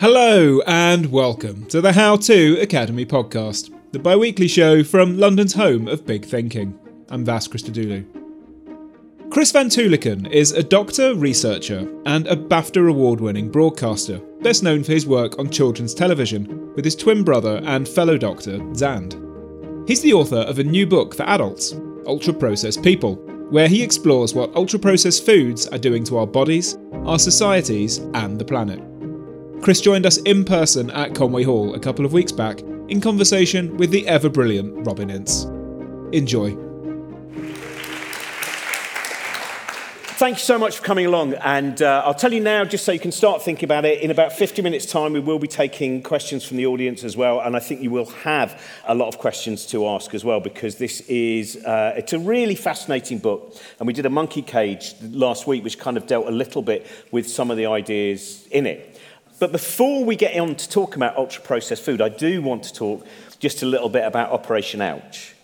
Hello and welcome to the How To Academy podcast, the bi weekly show from London's home of big thinking. I'm Vas Christodoulou. Chris Van Tulleken is a doctor, researcher, and a BAFTA award winning broadcaster, best known for his work on children's television with his twin brother and fellow doctor, Xand. He's the author of a new book for adults, Ultra Processed People, where he explores what ultra processed foods are doing to our bodies, our societies, and the planet. Chris joined us in person at Conway Hall a couple of weeks back in conversation with the ever brilliant Robin Ince. Enjoy. Thank you so much for coming along. And uh, I'll tell you now, just so you can start thinking about it, in about 50 minutes' time, we will be taking questions from the audience as well. And I think you will have a lot of questions to ask as well, because this is, uh, it's a really fascinating book. And we did a monkey cage last week, which kind of dealt a little bit with some of the ideas in it. But before we get on to talk about ultra processed food, I do want to talk just a little bit about Operation Ouch.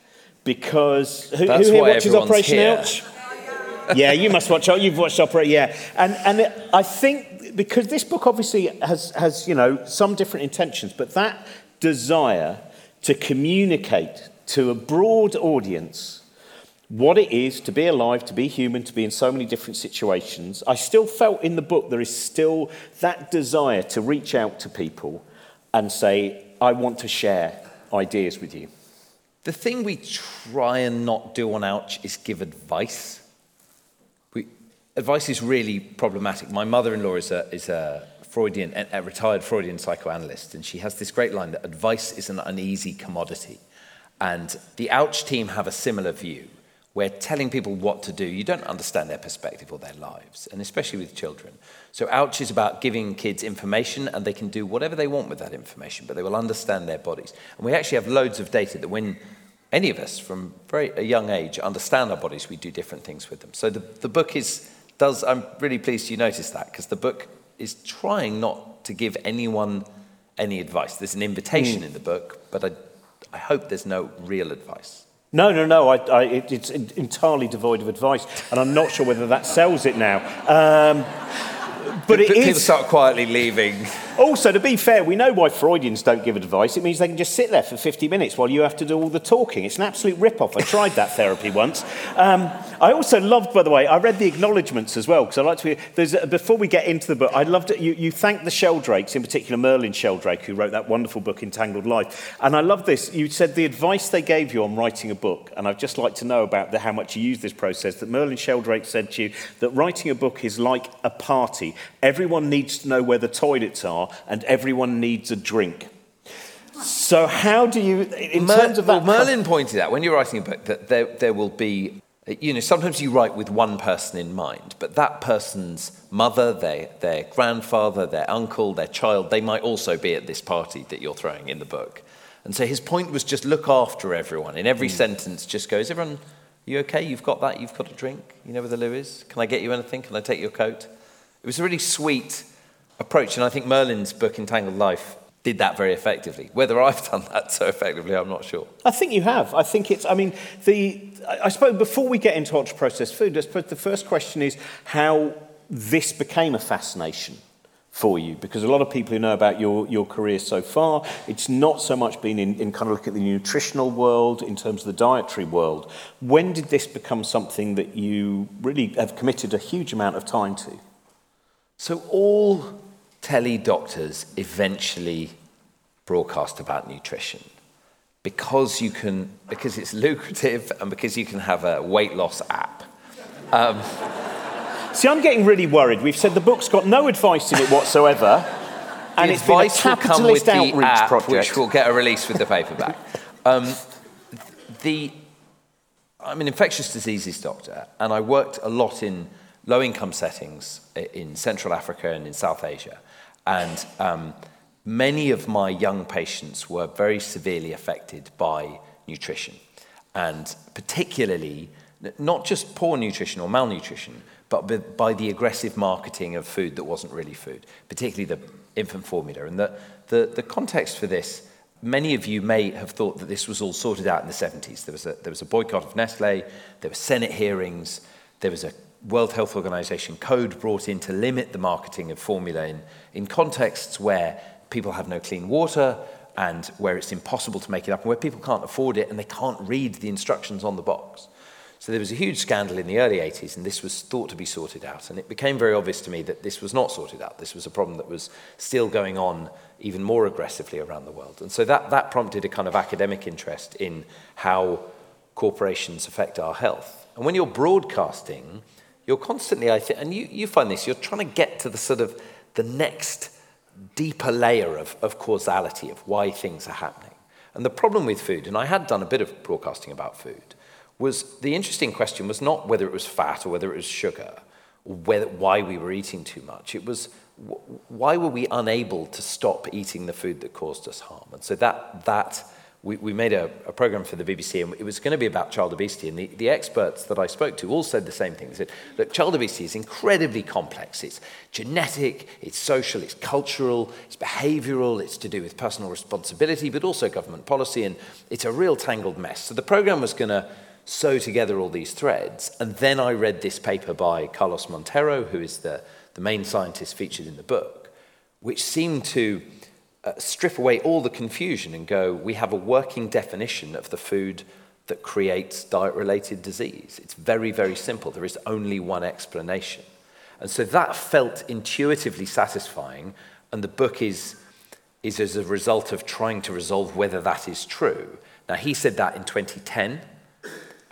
Because who, who here watches Operation here. Ouch? yeah, you must watch. You've watched Operation, yeah. And and I think because this book obviously has has you know some different intentions, but that desire to communicate to a broad audience what it is to be alive, to be human, to be in so many different situations. I still felt in the book there is still that desire to reach out to people and say, I want to share ideas with you. The thing we try and not do on Ouch is give advice. We, advice is really problematic. My mother-in-law is a, is a Freudian, a retired Freudian psychoanalyst, and she has this great line that advice is an uneasy commodity. And the Ouch team have a similar view, where telling people what to do, you don't understand their perspective or their lives, and especially with children. So Ouch is about giving kids information, and they can do whatever they want with that information, but they will understand their bodies. And we actually have loads of data that when any of us from very a young age understand our bodies, we do different things with them. So the, the book is, does, I'm really pleased you noticed that, because the book is trying not to give anyone any advice. There's an invitation mm. in the book, but I, I hope there's no real advice. No, no, no. I, I, it, it's entirely devoid of advice, and I'm not sure whether that sells it now. Um, but it People is. start quietly leaving. Also, to be fair, we know why Freudians don't give advice. It means they can just sit there for 50 minutes while you have to do all the talking. It's an absolute rip-off. I tried that therapy once. Um, I also loved, by the way, I read the acknowledgements as well because I like to. There's a, before we get into the book, I loved it. You, you thanked the Sheldrakes, in particular Merlin Sheldrake, who wrote that wonderful book Entangled Life. And I love this. You said the advice they gave you on writing a book, and I'd just like to know about the, how much you use this process. That Merlin Sheldrake said to you that writing a book is like a party. Everyone needs to know where the toilets are, and everyone needs a drink. So how do you, in Mer- terms of that? well, Merlin pointed out when you're writing a book that there, there will be, you know, sometimes you write with one person in mind, but that person's mother, their, their grandfather, their uncle, their child, they might also be at this party that you're throwing in the book. And so his point was just look after everyone. In every hmm. sentence, just go, is everyone, you okay? You've got that? You've got a drink? You know where the loo is? Can I get you anything? Can I take your coat? It was a really sweet approach. And I think Merlin's book, Entangled Life, did that very effectively. Whether I've done that so effectively, I'm not sure. I think you have. I think it's, I mean, the, I I suppose before we get into ultra processed food, I suppose the first question is how this became a fascination for you? Because a lot of people who know about your, your career so far, it's not so much been in, in kind of looking at the nutritional world in terms of the dietary world. When did this become something that you really have committed a huge amount of time to? So all telly doctors eventually broadcast about nutrition because you can because it's lucrative and because you can have a weight loss app. Um, See, I'm getting really worried. We've said the book's got no advice in it whatsoever. and it's been a advice will come with capitalist the outreach app, project. which will get a release with the paperback. um, the, I'm an infectious diseases doctor, and I worked a lot in low-income settings in Central Africa and in South Asia. And um, many of my young patients were very severely affected by nutrition, and particularly not just poor nutrition or malnutrition, but by the aggressive marketing of food that wasn't really food, particularly the infant formula. And the, the, the context for this, many of you may have thought that this was all sorted out in the 70s. There was a, there was a boycott of Nestle, there were Senate hearings, there was a World Health Organization code brought in to limit the marketing of formula in, in contexts where people have no clean water and where it's impossible to make it up and where people can't afford it and they can't read the instructions on the box. So there was a huge scandal in the early 80s, and this was thought to be sorted out. And it became very obvious to me that this was not sorted out. This was a problem that was still going on even more aggressively around the world. And so that, that prompted a kind of academic interest in how corporations affect our health. And when you're broadcasting, you're constantly, I think, and you, you find this, you're trying to get to the sort of the next deeper layer of, of causality of why things are happening. And the problem with food, and I had done a bit of broadcasting about food, was the interesting question was not whether it was fat or whether it was sugar or whether, why we were eating too much. It was why were we unable to stop eating the food that caused us harm? And so that, that we, we made a, a program for the BBC and it was going to be about child obesity. And the, the experts that I spoke to all said the same thing. They said, look, child obesity is incredibly complex. It's genetic, it's social, it's cultural, it's behavioral, it's to do with personal responsibility, but also government policy. And it's a real tangled mess. So the program was going to sew together all these threads. And then I read this paper by Carlos Monteiro, who is the, the main scientist featured in the book, which seemed to uh, strip away all the confusion and go, we have a working definition of the food that creates diet related disease. It's very, very simple. There is only one explanation. And so that felt intuitively satisfying. And the book is, is as a result of trying to resolve whether that is true. Now, he said that in 2010.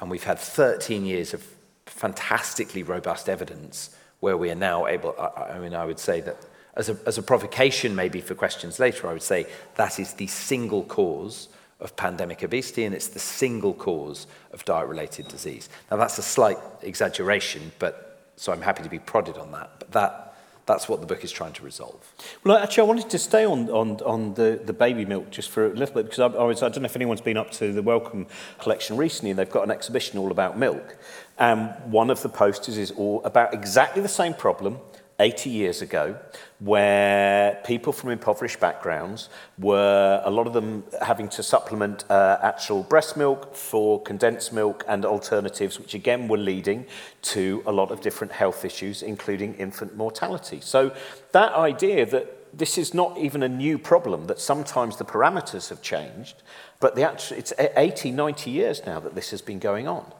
And we've had 13 years of fantastically robust evidence where we are now able, I, I mean, I would say that as a, as a provocation maybe for questions later, I would say that is the single cause of pandemic obesity and it's the single cause of diet-related disease. Now that's a slight exaggeration, but so I'm happy to be prodded on that. But that that's what the book is trying to resolve. Well, actually, I wanted to stay on, on, on the, the baby milk just for a little bit because I, I, was, I don't know if anyone's been up to the Wellcome collection recently and they've got an exhibition all about milk. And one of the posters is all about exactly the same problem 80 years ago, where people from impoverished backgrounds were, a lot of them having to supplement uh, actual breast milk for condensed milk and alternatives, which again were leading to a lot of different health issues, including infant mortality. So that idea that this is not even a new problem, that sometimes the parameters have changed, but the actual, it's 80, 90 years now that this has been going on.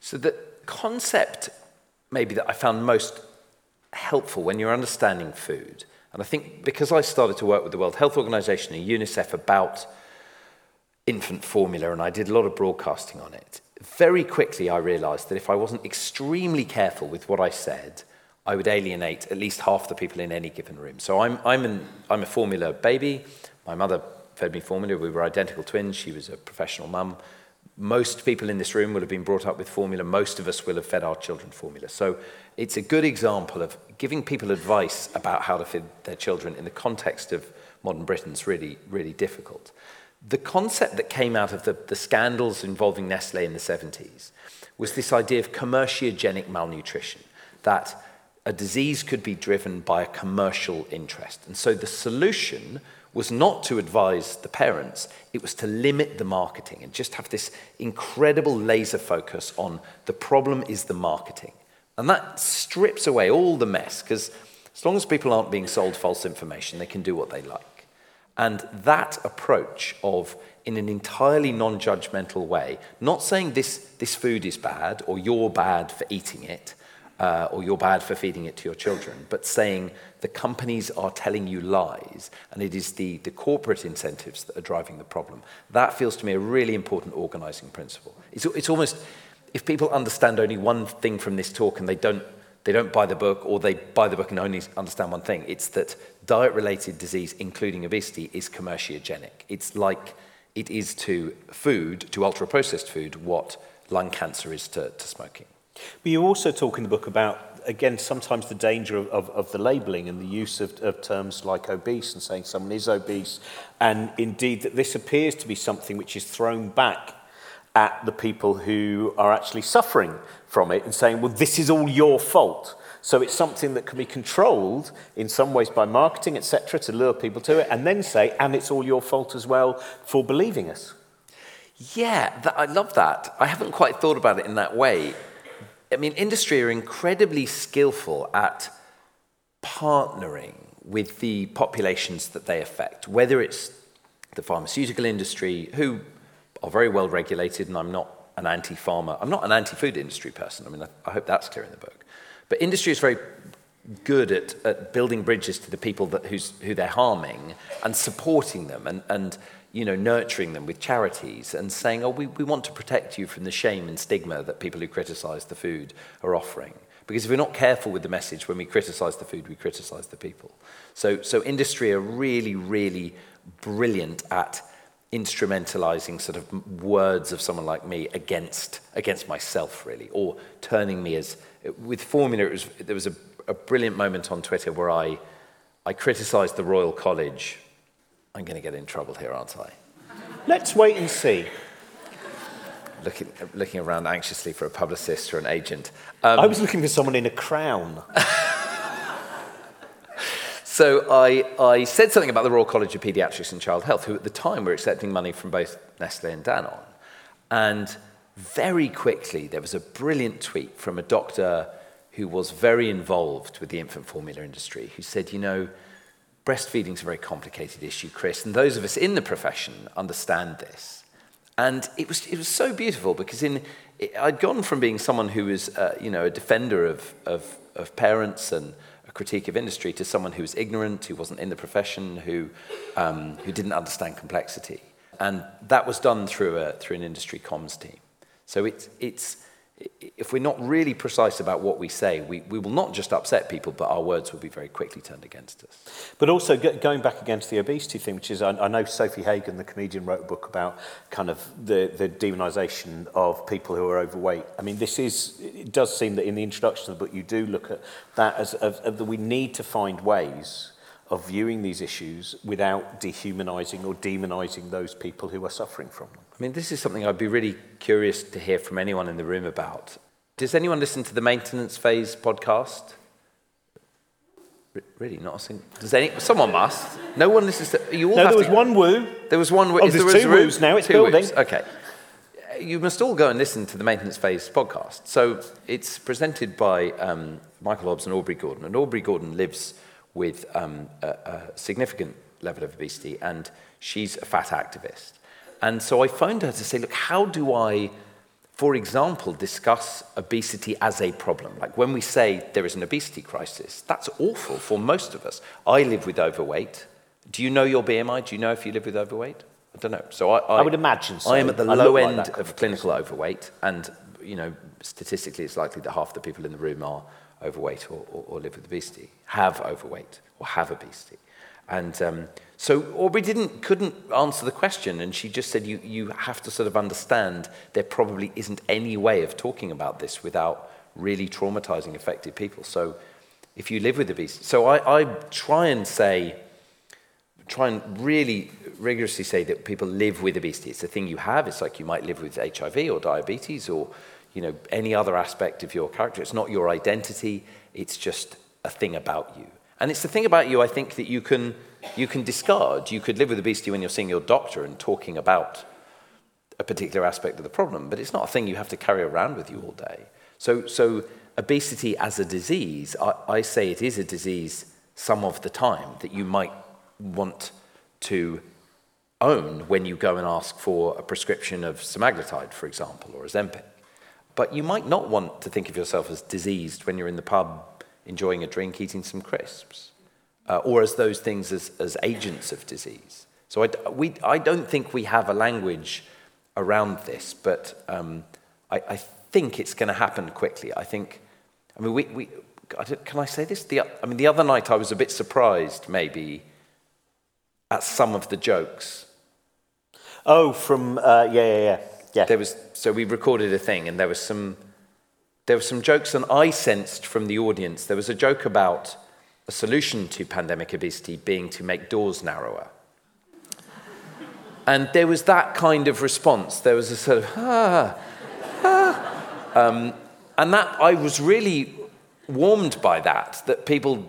So the concept maybe that I found most helpful when you're understanding food. And I think because I started to work with the World Health Organization and UNICEF about infant formula, and I did a lot of broadcasting on it, very quickly I realized that if I wasn't extremely careful with what I said, I would alienate at least half the people in any given room. So I'm, I'm, an, I'm a formula baby. My mother fed me formula. We were identical twins. She was a professional mum. Most people in this room will have been brought up with formula. Most of us will have fed our children formula. So it's a good example of giving people advice about how to feed their children in the context of modern Britain is really, really difficult. The concept that came out of the, the scandals involving Nestle in the 70s was this idea of commerciogenic malnutrition, that a disease could be driven by a commercial interest. And so the solution was not to advise the parents, it was to limit the marketing and just have this incredible laser focus on the problem is the marketing. And that strips away all the mess because As long as people aren't being sold false information, they can do what they like. And that approach of, in an entirely non judgmental way, not saying this, this food is bad or you're bad for eating it uh, or you're bad for feeding it to your children, but saying the companies are telling you lies and it is the, the corporate incentives that are driving the problem. That feels to me a really important organizing principle. It's, it's almost, if people understand only one thing from this talk and they don't they don't buy the book or they buy the book and only understand one thing. It's that diet related disease, including obesity, is commerciogenic. It's like it is to food, to ultra processed food, what lung cancer is to, to smoking. But you also talk in the book about, again, sometimes the danger of, of, of the labelling and the use of, of terms like obese and saying someone is obese. And indeed, that this appears to be something which is thrown back at the people who are actually suffering from it and saying, well, this is all your fault. So it's something that can be controlled in some ways by marketing, etc., to lure people to it, and then say, and it's all your fault as well for believing us. Yeah, that, I love that. I haven't quite thought about it in that way. I mean, industry are incredibly skillful at partnering with the populations that they affect, whether it's the pharmaceutical industry, who are very well regulated, and I'm not an anti pharma. I'm not an anti food industry person. I mean, I, hope that's clear in the book. But industry is very good at, at building bridges to the people that, who they're harming and supporting them and, and you know, nurturing them with charities and saying, oh, we, we want to protect you from the shame and stigma that people who criticize the food are offering. Because if we're not careful with the message, when we criticize the food, we criticize the people. So, so industry are really, really brilliant at instrumentalizing sort of words of someone like me against, against myself, really, or turning me as. With formula, it was, there was a, a brilliant moment on Twitter where I, I criticized the Royal College. I'm going to get in trouble here, aren't I? Let's wait and see. Looking, looking around anxiously for a publicist or an agent. Um, I was looking for someone in a crown. So I, I said something about the Royal College of Paediatrics and Child Health, who at the time were accepting money from both Nestle and Danone. And very quickly, there was a brilliant tweet from a doctor who was very involved with the infant formula industry, who said, you know, breastfeeding is a very complicated issue, Chris, and those of us in the profession understand this. And it was, it was so beautiful because in, I'd gone from being someone who was, uh, you know, a defender of, of, of parents and critique of industry to someone who was ignorant, who wasn't in the profession, who, um, who didn't understand complexity. And that was done through, a, through an industry comms team. So it's, it's, if we're not really precise about what we say, we, we will not just upset people, but our words will be very quickly turned against us. But also going back against the obesity thing, which is, I, I know Sofie Hagen, the comedian, wrote a book about kind of the, the demonisation of people who are overweight. I mean, this is, it does seem that in the introduction of the book, you do look at that as, that we need to find ways of viewing these issues without dehumanizing or demonizing those people who are suffering from them. I mean, this is something I'd be really curious to hear from anyone in the room about. Does anyone listen to the maintenance phase podcast? Really, not a single. Does any? Someone must. No one listens to. You all no, have there was to, one woo. There was one woo. Oh, there's there two woos now. It's two building. Woos. Okay. You must all go and listen to the maintenance phase podcast. So it's presented by um, Michael Hobbs and Aubrey Gordon, and Aubrey Gordon lives with um, a, a significant level of obesity, and she's a fat activist. And so I phoned her to say, look, how do I, for example, discuss obesity as a problem? Like when we say there is an obesity crisis, that's awful for most of us. I live with overweight. Do you know your BMI? Do you know if you live with overweight? I don't know. So I, I, I would imagine so. I am at the I low end like of clinical overweight, and you know, statistically, it's likely that half the people in the room are overweight or, or, or live with obesity, have overweight or have obesity. And um, so Aubrey didn't, couldn't answer the question, and she just said, you, you have to sort of understand there probably isn't any way of talking about this without really traumatizing affected people. So if you live with obesity, so I, I try and say, try and really rigorously say that people live with obesity. It's a thing you have. It's like you might live with HIV or diabetes or you know any other aspect of your character. It's not your identity. It's just a thing about you. And it's the thing about you, I think, that you can, you can discard. You could live with obesity when you're seeing your doctor and talking about a particular aspect of the problem, but it's not a thing you have to carry around with you all day. So, so obesity as a disease, I, I say it is a disease some of the time that you might want to own when you go and ask for a prescription of semaglutide, for example, or Ozempic. But you might not want to think of yourself as diseased when you're in the pub enjoying a drink, eating some crisps, uh, or as those things as, as agents of disease. So I, we, I don't think we have a language around this, but um, I, I, think it's going to happen quickly. I think, I mean, we, we, can I say this? The, I mean, the other night I was a bit surprised, maybe, at some of the jokes. Oh, from, uh, yeah, yeah, yeah. Yeah. There was, so we recorded a thing, and there was some, there were some jokes, and I sensed from the audience there was a joke about a solution to pandemic obesity being to make doors narrower. And there was that kind of response. There was a sort of, ah, ah. Um, and that, I was really warmed by that, that people,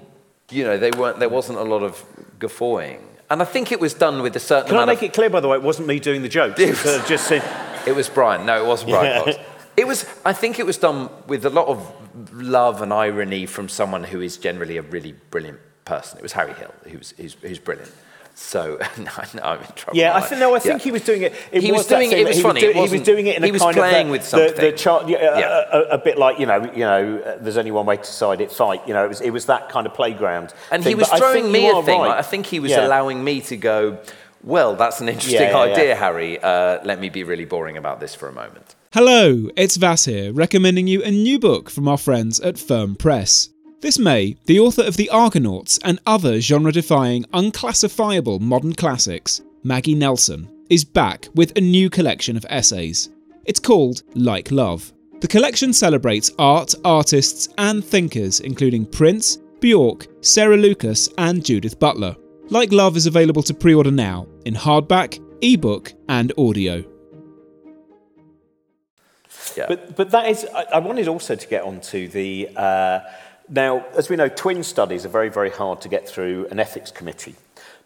you know, they weren't, there wasn't a lot of guffawing. And I think it was done with a certain Can I make of, it clear, by the way, it wasn't me doing the jokes? It was, just saying, it was Brian. No, it wasn't Brian yeah. It was, I think it was done with a lot of love and irony from someone who is generally a really brilliant person. It was Harry Hill, who's, who's, who's brilliant. So no, I'm in trouble. Yeah, I think no. I think yeah. he was doing it. it he was, was doing it. It was he funny. Was do, he was doing it in he a was kind playing of with something. The, the chart, yeah, yeah. A, a, a, bit like you know, you know, uh, there's only one way to decide it. Fight. You know, it was it was that kind of playground. And thing. he was but throwing me a thing. Right. I think he was allowing me to go. Well, that's an interesting idea, Harry. Uh, let me be really boring about this for a moment. Hello, it's Vass here, recommending you a new book from our friends at Firm Press. This May, the author of The Argonauts and other genre defying, unclassifiable modern classics, Maggie Nelson, is back with a new collection of essays. It's called Like Love. The collection celebrates art, artists, and thinkers, including Prince, Bjork, Sarah Lucas, and Judith Butler. Like Love is available to pre order now in hardback, ebook, and audio. Yeah. But, but that is, I, I wanted also to get onto the. Uh, now, as we know, twin studies are very, very hard to get through an ethics committee.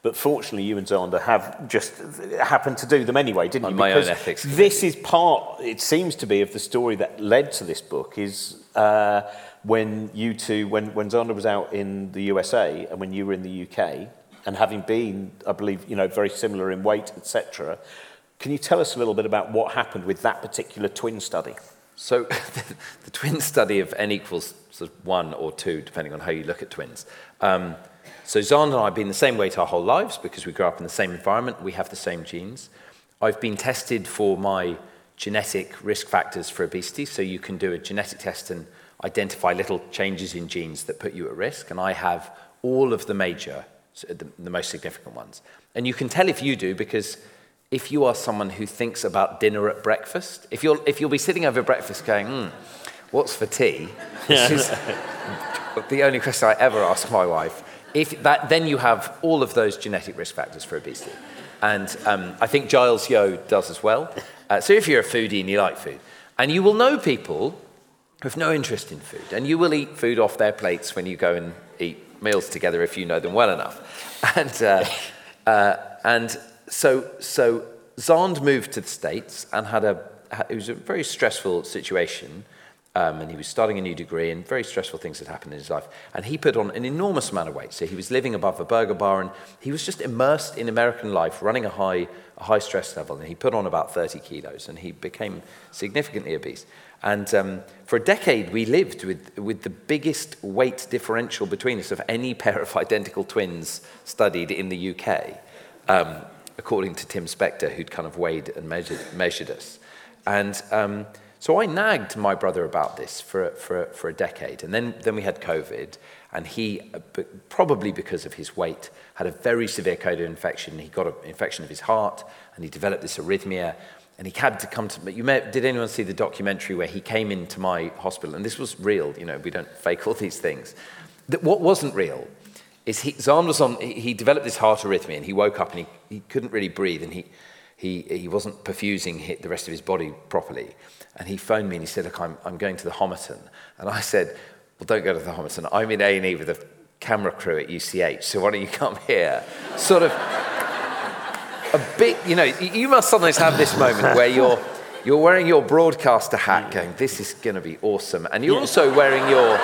But fortunately, you and Xander have just happened to do them anyway, didn't On you? My because own ethics. Committee. This is part, it seems to be, of the story that led to this book is uh, when you two, when, when Xander was out in the USA and when you were in the UK, and having been, I believe, you know, very similar in weight, etc. Can you tell us a little bit about what happened with that particular twin study? So, the, the twin study of n equals sort of one or two, depending on how you look at twins. Um, so, Xand and I have been the same weight our whole lives because we grew up in the same environment, we have the same genes. I've been tested for my genetic risk factors for obesity, so you can do a genetic test and identify little changes in genes that put you at risk, and I have all of the major, the, the most significant ones. And you can tell if you do because if you are someone who thinks about dinner at breakfast, if, you'll, if you'll be sitting over breakfast going, hmm, what's for tea? This is the only question I ever ask my wife. If that, then you have all of those genetic risk factors for obesity. And um, I think Giles Yeo does as well. Uh, so if you're a foodie and you like food, and you will know people who have no interest in food, and you will eat food off their plates when you go and eat meals together if you know them well enough. And, uh, uh, and so, so Xand moved to the States and had a, it was a very stressful situation. Um, and he was starting a new degree, and very stressful things had happened in his life. And he put on an enormous amount of weight. So he was living above a burger bar, and he was just immersed in American life, running a high, a high stress level. And he put on about 30 kilos, and he became significantly obese. And um, for a decade, we lived with, with the biggest weight differential between us of any pair of identical twins studied in the UK. Um, according to Tim Spector, who'd kind of weighed and measured, measured us. And um, so I nagged my brother about this for, for, for a decade. And then, then we had COVID, and he, uh, probably because of his weight, had a very severe COVID infection. He got an infection of his heart, and he developed this arrhythmia. And he had to come to. You may, did anyone see the documentary where he came into my hospital? And this was real. You know, we don't fake all these things. That what wasn't real is he, Xand was on, he, he developed this heart arrhythmia and he woke up and he, he couldn't really breathe and he, he, he wasn't perfusing the rest of his body properly. And he phoned me and he said, look, I'm, I'm going to the Homerton. And I said, well, don't go to the Homerton. I'm in A&E with a camera crew at UCH, so why don't you come here? Sort of a bit, you know, you must sometimes have this moment where you're, you're wearing your broadcaster hat going, this is going to be awesome. And you're also wearing your,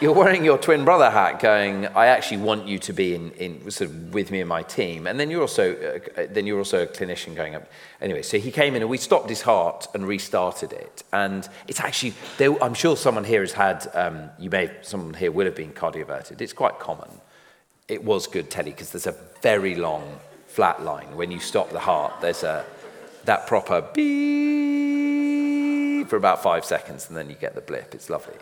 you're wearing your twin brother hat going, I actually want you to be in, in sort of with me and my team. And then you're also, uh, then you're also a clinician going up. Anyway, so he came in and we stopped his heart and restarted it. And it's actually, I'm sure someone here has had, um, you may, someone here will have been cardioverted. It's quite common. It was good telly because there's a very long flat line. When you stop the heart, there's a, that proper beep for about five seconds and then you get the blip. It's lovely.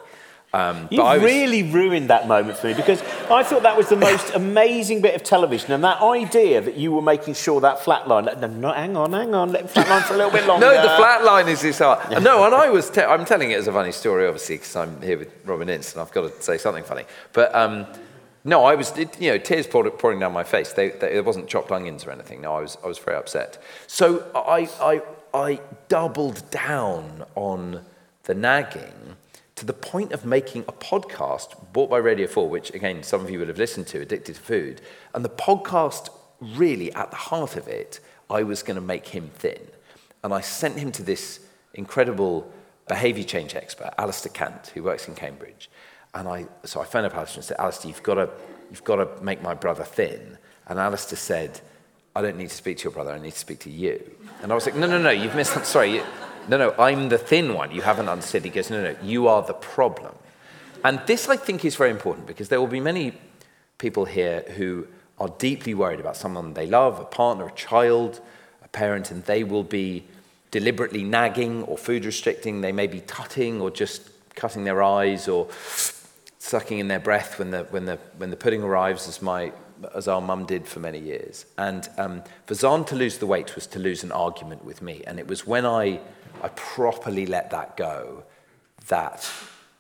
Um, you was... really ruined that moment for me because I thought that was the most amazing bit of television, and that idea that you were making sure that flat line. No, no hang on, hang on, let flat line for a little bit longer. no, the flat line is this. Yeah. No, and I was. Te- I'm telling it as a funny story, obviously, because I'm here with Robin Ince, and I've got to say something funny. But um, no, I was. It, you know, tears pouring down my face. They, they, it wasn't chopped onions or anything. No, I was. I was very upset. So I, I, I doubled down on the nagging to the point of making a podcast bought by Radio 4, which again, some of you will have listened to, Addicted to Food. And the podcast, really, at the heart of it, I was going to make him thin. And I sent him to this incredible behavior change expert, Alistair Cant, who works in Cambridge. And I, so I phoned up Alistair and said, Alistair, you've got to, you've got to make my brother thin. And Alistair said, I don't need to speak to your brother, I need to speak to you. And I was like, no, no, no, you've missed, sorry, no, no, I'm the thin one. You haven't understood. He goes, no, no, you are the problem. And this, I think, is very important because there will be many people here who are deeply worried about someone they love, a partner, a child, a parent, and they will be deliberately nagging or food restricting. They may be tutting or just cutting their eyes or sucking in their breath when the, when the, when the pudding arrives, as, my, as our mum did for many years. And um, for Xand to lose the weight was to lose an argument with me. And it was when I I properly let that go, that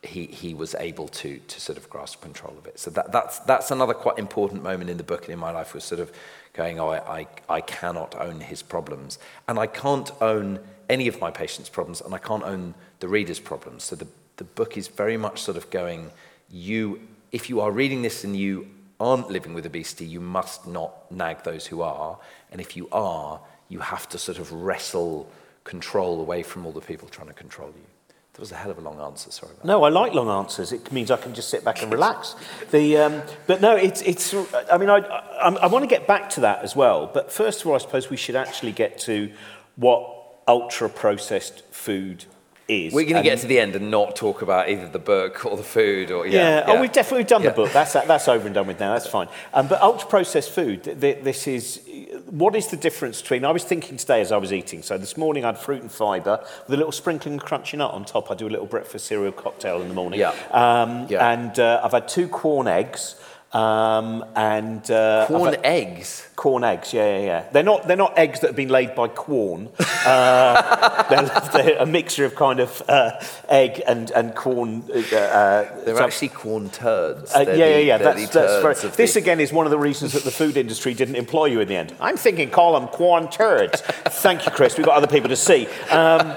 he, he was able to, to sort of grasp control of it. So that, that's, that's another quite important moment in the book and in my life was sort of going, oh, I, I, I cannot own his problems. And I can't own any of my patients' problems, and I can't own the reader's problems. So the, the book is very much sort of going, you, if you are reading this and you aren't living with obesity, you must not nag those who are. And if you are, you have to sort of wrestle control away from all the people trying to control you. That was a hell of a long answer. Sorry. No, I like long answers. It means I can just sit back and relax. the, um, but no, it's, it's. I mean, I, I, I want to get back to that as well. But first of all, I suppose we should actually get to what ultra processed food is. We're going to get to the end and not talk about either the book or the food or yeah. Yeah, yeah. oh, we've definitely done yeah. the book. That's that's over and done with now. That's fine. Um, but ultra processed food. this is what is the difference between? I was thinking today as I was eating. So this morning I had fruit and fibre with a little sprinkling of crunchy nut on top. I do a little breakfast cereal cocktail in the morning. Yeah. Um, yeah. And uh, I've had two corn eggs. Um, and uh, Quorn eggs. Corn eggs, yeah, yeah, yeah. They're not they're not eggs that have been laid by corn. Uh, they're, they're, a mixture of kind of uh, egg and and corn. Uh, uh they're so, actually corn turds. Uh, yeah, yeah, yeah. That's, that's very, this the... again is one of the reasons that the food industry didn't employ you in the end. I'm thinking call them corn turds. Thank you, Chris. We've got other people to see. Um,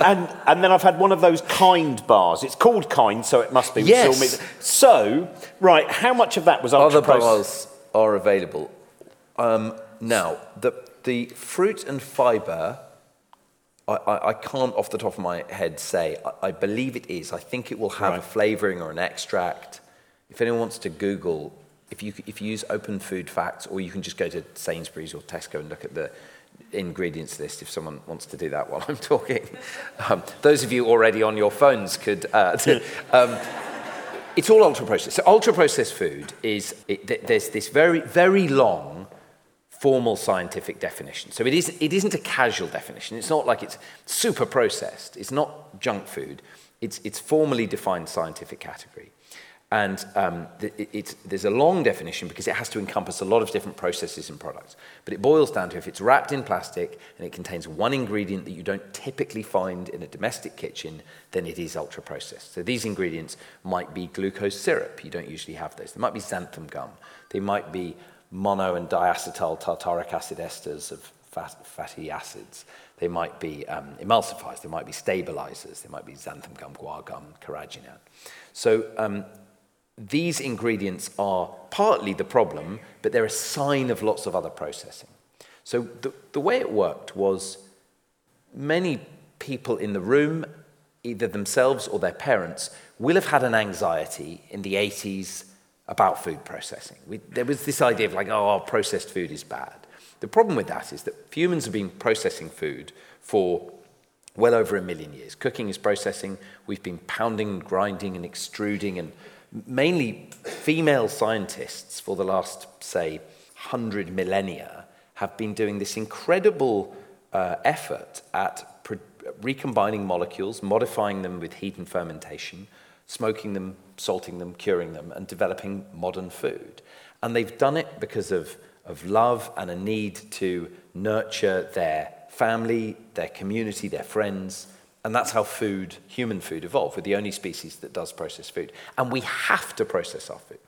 and and then I've had one of those kind bars. It's called kind, so it must be. Yes. So right, how much of that was ultra Other bars are available. Um, now, the, the fruit and fibre, I, I, I, can't off the top of my head say. I, I believe it is. I think it will have right. a flavouring or an extract. If anyone wants to Google, if you, if you use Open Food Facts, or you can just go to Sainsbury's or Tesco and look at the ingredients list if someone wants to do that while I'm talking. Um, those of you already on your phones could. Uh, um, it's all ultra processed. So ultra processed food is it, there's this very very long formal scientific definition. So it, is, it isn't a casual definition. It's not like it's super processed. It's not junk food. It's, it's formally defined scientific category. And um, it, there's a long definition because it has to encompass a lot of different processes and products. But it boils down to if it's wrapped in plastic and it contains one ingredient that you don't typically find in a domestic kitchen, then it is ultra processed. So these ingredients might be glucose syrup. You don't usually have those. They might be xanthan gum. They might be mono and diacetyl tartaric acid esters of fat, fatty acids. They might be um, emulsifiers, they might be stabilizers, they might be xanthan gum, guar gum, carrageenan. So um, these ingredients are partly the problem, but they're a sign of lots of other processing. So the, the way it worked was many people in the room, either themselves or their parents, will have had an anxiety in the 80s about food processing. We, there was this idea of like, oh, processed food is bad. The problem with that is that humans have been processing food for well over a million years. Cooking is processing. We've been pounding, grinding, and extruding, and mainly female scientists for the last, say, 100 millennia have been doing this incredible uh, effort at pre- recombining molecules, modifying them with heat and fermentation, smoking them, salting them, curing them, and developing modern food. And they've done it because of, of love and a need to nurture their family, their community, their friends. And that's how food, human food, evolved. We're the only species that does process food. And we have to process our food.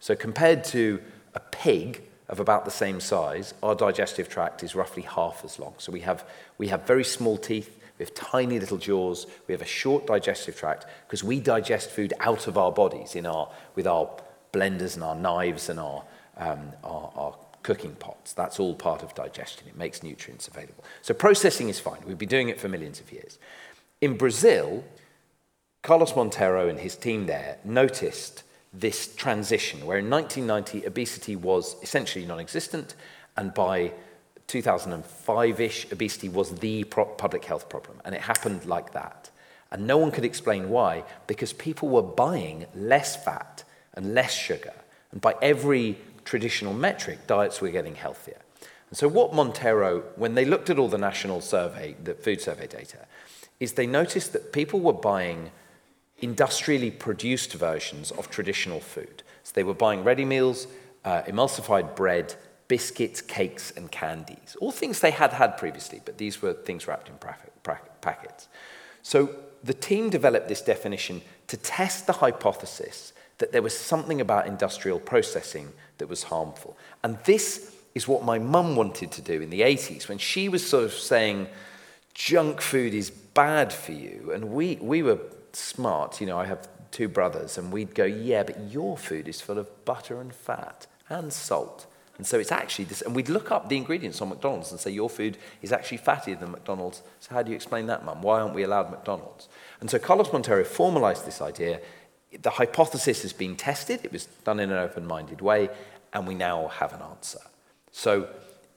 So, compared to a pig of about the same size, our digestive tract is roughly half as long. So, we have, we have very small teeth, we have tiny little jaws, we have a short digestive tract because we digest food out of our bodies in our, with our blenders and our knives and our, um, our, our cooking pots. That's all part of digestion. It makes nutrients available. So processing is fine. We've been doing it for millions of years. In Brazil, Carlos Monteiro and his team there noticed this transition where in 1990 obesity was essentially non existent, and by 2005 ish, obesity was the public health problem. And it happened like that. And no one could explain why, because people were buying less fat and less sugar. And by every traditional metric, diets were getting healthier. And so, what Monteiro, when they looked at all the national survey, the food survey data, is they noticed that people were buying industrially produced versions of traditional food. So, they were buying ready meals, uh, emulsified bread, biscuits, cakes, and candies. All things they had had previously, but these were things wrapped in packets. So, the team developed this definition to test the hypothesis that there was something about industrial processing that was harmful. And this is what my mum wanted to do in the 80s when she was sort of saying, junk food is bad for you. And we, we were smart. You know, I have two brothers, and we'd go, yeah, but your food is full of butter and fat and salt. And so it's actually this, and we'd look up the ingredients on McDonald's and say, your food is actually fattier than McDonald's. So how do you explain that, mum? Why aren't we allowed McDonald's? And so Carlos Monteiro formalized this idea the hypothesis has been tested, it was done in an open minded way, and we now have an answer. So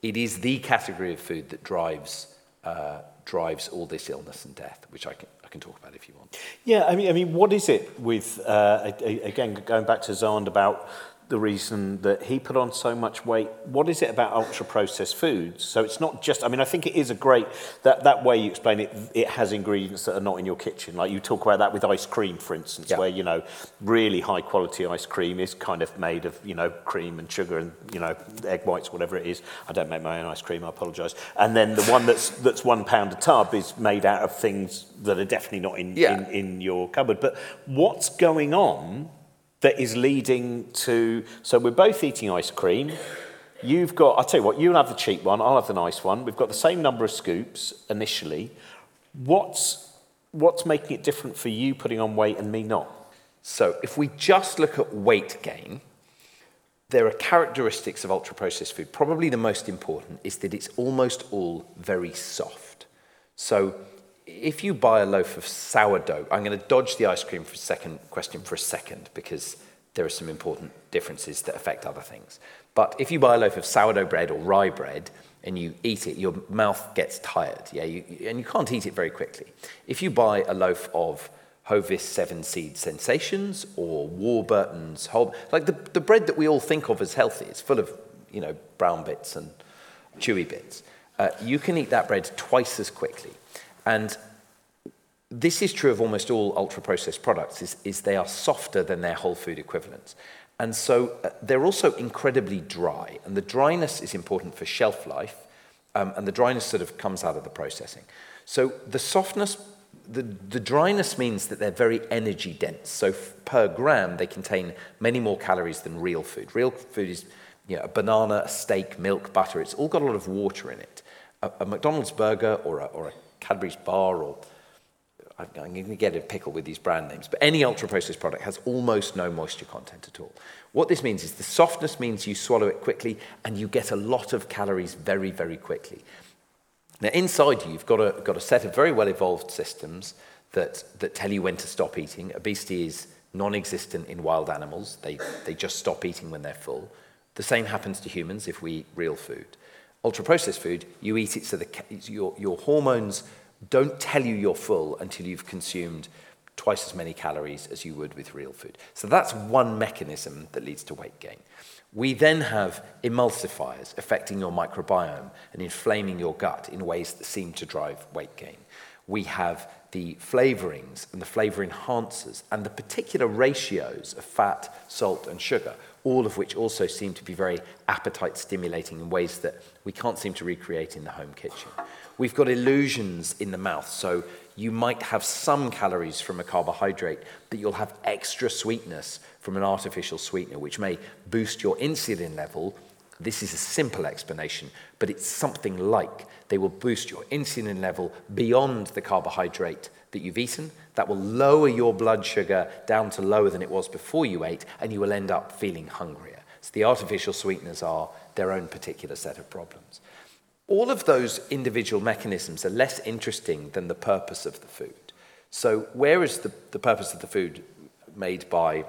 it is the category of food that drives, uh, drives all this illness and death, which I can, I can talk about if you want. Yeah, I mean, I mean what is it with, uh, again, going back to Xand about the reason that he put on so much weight. What is it about ultra processed foods? So it's not just, I mean, I think it is a great, that, that way you explain it, it has ingredients that are not in your kitchen. Like you talk about that with ice cream, for instance, yeah. where, you know, really high quality ice cream is kind of made of, you know, cream and sugar and, you know, egg whites, whatever it is. I don't make my own ice cream, I apologise. And then the one that's, that's one pound a tub is made out of things that are definitely not in, yeah. in, in your cupboard. But what's going on that is leading to. So we're both eating ice cream. You've got, I'll tell you what, you'll have the cheap one, I'll have the nice one. We've got the same number of scoops initially. What's, what's making it different for you putting on weight and me not? So if we just look at weight gain, there are characteristics of ultra processed food. Probably the most important is that it's almost all very soft. So if you buy a loaf of sourdough, I'm going to dodge the ice cream for a second question for a second because there are some important differences that affect other things. But if you buy a loaf of sourdough bread or rye bread and you eat it, your mouth gets tired, yeah, you, and you can't eat it very quickly. If you buy a loaf of Hovis Seven Seed Sensations or Warburton's whole, like the, the bread that we all think of as healthy, it's full of you know brown bits and chewy bits. Uh, you can eat that bread twice as quickly. And this is true of almost all ultra processed products is, is they are softer than their whole food equivalents. And so uh, they're also incredibly dry and the dryness is important for shelf life um, and the dryness sort of comes out of the processing. So the softness the, the dryness means that they're very energy dense. So f- per gram they contain many more calories than real food. Real food is you know, a banana a steak milk butter it's all got a lot of water in it. A, a mcdonald's burger or a, or a Cadbury's bar or I'm going to get a pickle with these brand names, but any ultra processed product has almost no moisture content at all. What this means is the softness means you swallow it quickly and you get a lot of calories very, very quickly. Now, inside you, you've got a, got a set of very well evolved systems that, that tell you when to stop eating. Obesity is non existent in wild animals, they, they just stop eating when they're full. The same happens to humans if we eat real food. Ultra processed food, you eat it so the, your, your hormones don't tell you you're full until you've consumed twice as many calories as you would with real food. So that's one mechanism that leads to weight gain. We then have emulsifiers affecting your microbiome and inflaming your gut in ways that seem to drive weight gain. We have the flavorings and the flavor enhancers and the particular ratios of fat, salt, and sugar, all of which also seem to be very appetite stimulating in ways that we can't seem to recreate in the home kitchen. We've got illusions in the mouth, so you might have some calories from a carbohydrate, but you'll have extra sweetness from an artificial sweetener, which may boost your insulin level. This is a simple explanation, but it's something like they will boost your insulin level beyond the carbohydrate that you've eaten. That will lower your blood sugar down to lower than it was before you ate, and you will end up feeling hungrier. So the artificial sweeteners are their own particular set of problems. All of those individual mechanisms are less interesting than the purpose of the food. So, where is the, the purpose of the food made by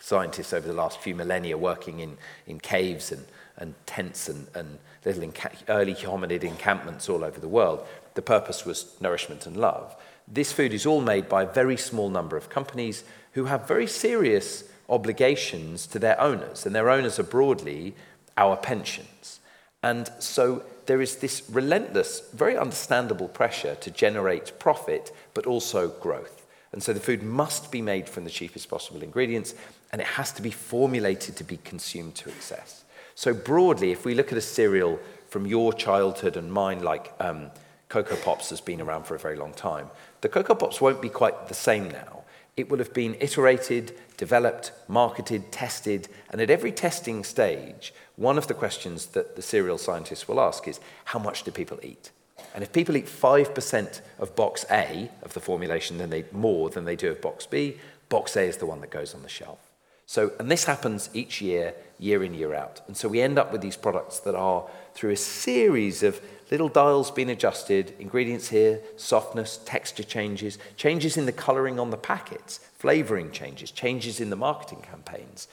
scientists over the last few millennia working in, in caves and, and tents and, and little enca- early hominid encampments all over the world? The purpose was nourishment and love. This food is all made by a very small number of companies who have very serious obligations to their owners, and their owners are broadly our pensions. And so there is this relentless, very understandable pressure to generate profit, but also growth. And so the food must be made from the cheapest possible ingredients, and it has to be formulated to be consumed to excess. So, broadly, if we look at a cereal from your childhood and mine, like um, Cocoa Pops has been around for a very long time, the Cocoa Pops won't be quite the same now. It will have been iterated, developed, marketed, tested, and at every testing stage, one of the questions that the cereal scientists will ask is how much do people eat? And if people eat 5% of box A of the formulation then they more than they do of box B, box A is the one that goes on the shelf. So, and this happens each year, year in, year out. And so we end up with these products that are through a series of little dials being adjusted, ingredients here, softness, texture changes, changes in the colouring on the packets, flavouring changes, changes in the marketing campaigns.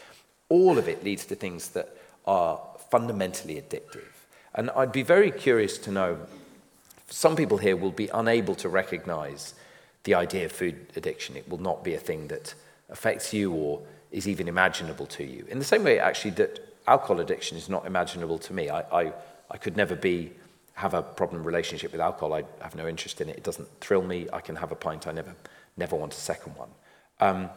All of it leads to things that are fundamentally addictive. And I'd be very curious to know some people here will be unable to recognize the idea of food addiction. It will not be a thing that affects you or is even imaginable to you. In the same way, actually, that alcohol addiction is not imaginable to me. I, I, I could never be have a problem relationship with alcohol. I have no interest in it. It doesn't thrill me. I can have a pint. I never, never want a second one. Um,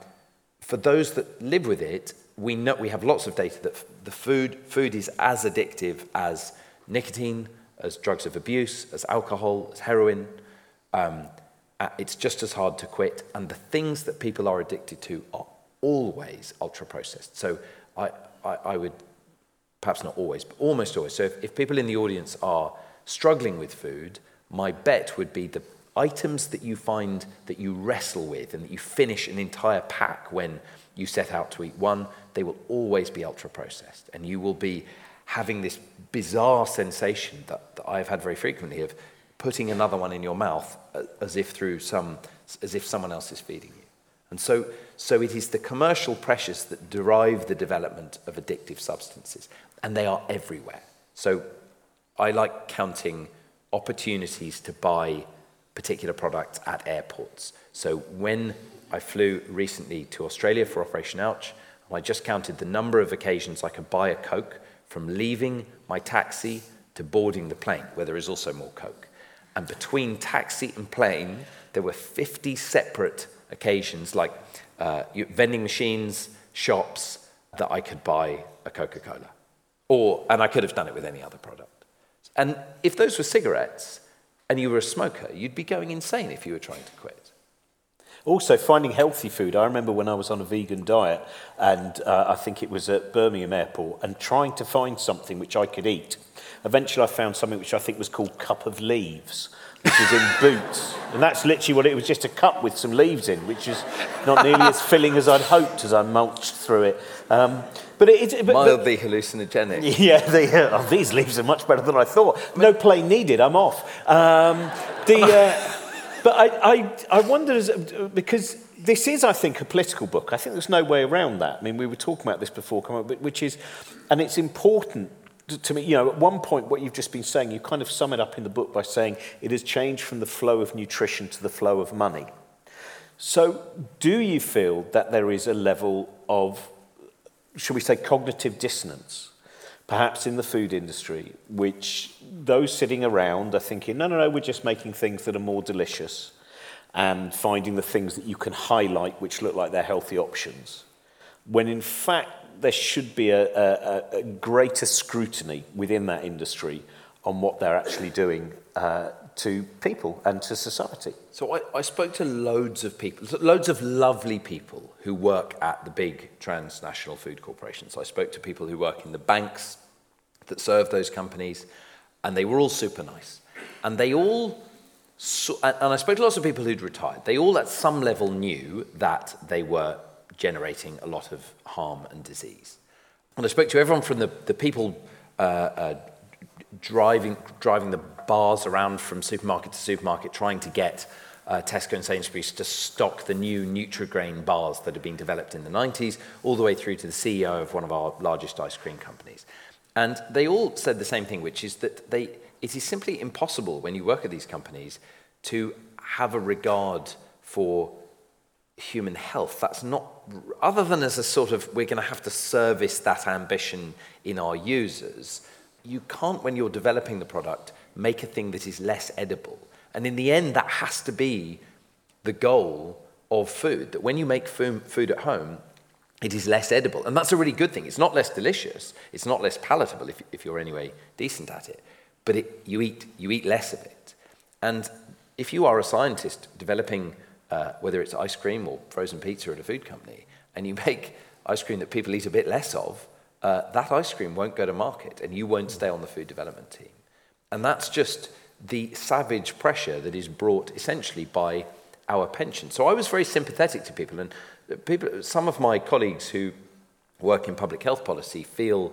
for those that live with it, we know we have lots of data that the food food is as addictive as nicotine, as drugs of abuse, as alcohol, as heroin. Um, uh, it's just as hard to quit, and the things that people are addicted to are always ultra processed. So I, I, I would perhaps not always, but almost always. So if, if people in the audience are struggling with food, my bet would be the items that you find that you wrestle with and that you finish an entire pack when you set out to eat one, they will always be ultra processed. And you will be having this bizarre sensation that, that I've had very frequently of putting another one in your mouth uh, as if through some, as if someone else is feeding you. And so, so it is the commercial pressures that derive the development of addictive substances, and they are everywhere. So I like counting opportunities to buy particular products at airports. So when I flew recently to Australia for Operation Ouch. I just counted the number of occasions I could buy a Coke from leaving my taxi to boarding the plane, where there is also more Coke. And between taxi and plane, there were 50 separate occasions, like uh, vending machines, shops, that I could buy a Coca Cola. Or, and I could have done it with any other product. And if those were cigarettes and you were a smoker, you'd be going insane if you were trying to quit. Also, finding healthy food. I remember when I was on a vegan diet, and uh, I think it was at Birmingham Airport, and trying to find something which I could eat. Eventually, I found something which I think was called cup of leaves, which is in boots. And that's literally what it was just a cup with some leaves in, which is not nearly as filling as I'd hoped as I mulched through it. Um, but it, it, but, hallucinogenic. yeah, the, oh, these leaves are much better than I thought. No plane needed. I'm off. Um, the, uh, but I, I, I wonder, as- because this is, I think, a political book. I think there's no way around that. I mean, we were talking about this before, which is, and it's important to me. You know, at one point, what you've just been saying, you kind of sum it up in the book by saying it has changed from the flow of nutrition to the flow of money. So, do you feel that there is a level of, shall we say, cognitive dissonance, perhaps in the food industry, which those sitting around are thinking, no, no, no, we're just making things that are more delicious and finding the things that you can highlight which look like they're healthy options, when in fact there should be a, a, a greater scrutiny within that industry on what they're actually doing uh, to people and to society. So I, I spoke to loads of people, loads of lovely people who work at the big transnational food corporations. I spoke to people who work in the banks that serve those companies, and they were all super nice. And they all, and I spoke to lots of people who'd retired. They all, at some level, knew that they were generating a lot of harm and disease. And I spoke to everyone from the, the people uh, uh, driving, driving the bars around from supermarket to supermarket, trying to get uh, Tesco and Sainsbury's to stock the new Nutrigrain bars that had been developed in the 90s, all the way through to the CEO of one of our largest ice cream companies. And they all said the same thing, which is that they, it is simply impossible when you work at these companies to have a regard for human health. That's not, other than as a sort of, we're going to have to service that ambition in our users, you can't, when you're developing the product, make a thing that is less edible. And in the end, that has to be the goal of food, that when you make food, at home, it is less edible. And that's a really good thing. It's not less delicious, it's not less palatable if, if you're anyway decent at it, but it, you, eat, you eat less of it. And if you are a scientist developing, uh, whether it's ice cream or frozen pizza at a food company, and you make ice cream that people eat a bit less of, uh, that ice cream won't go to market and you won't stay on the food development team. And that's just the savage pressure that is brought essentially by our pension. So I was very sympathetic to people, and people, some of my colleagues who work in public health policy feel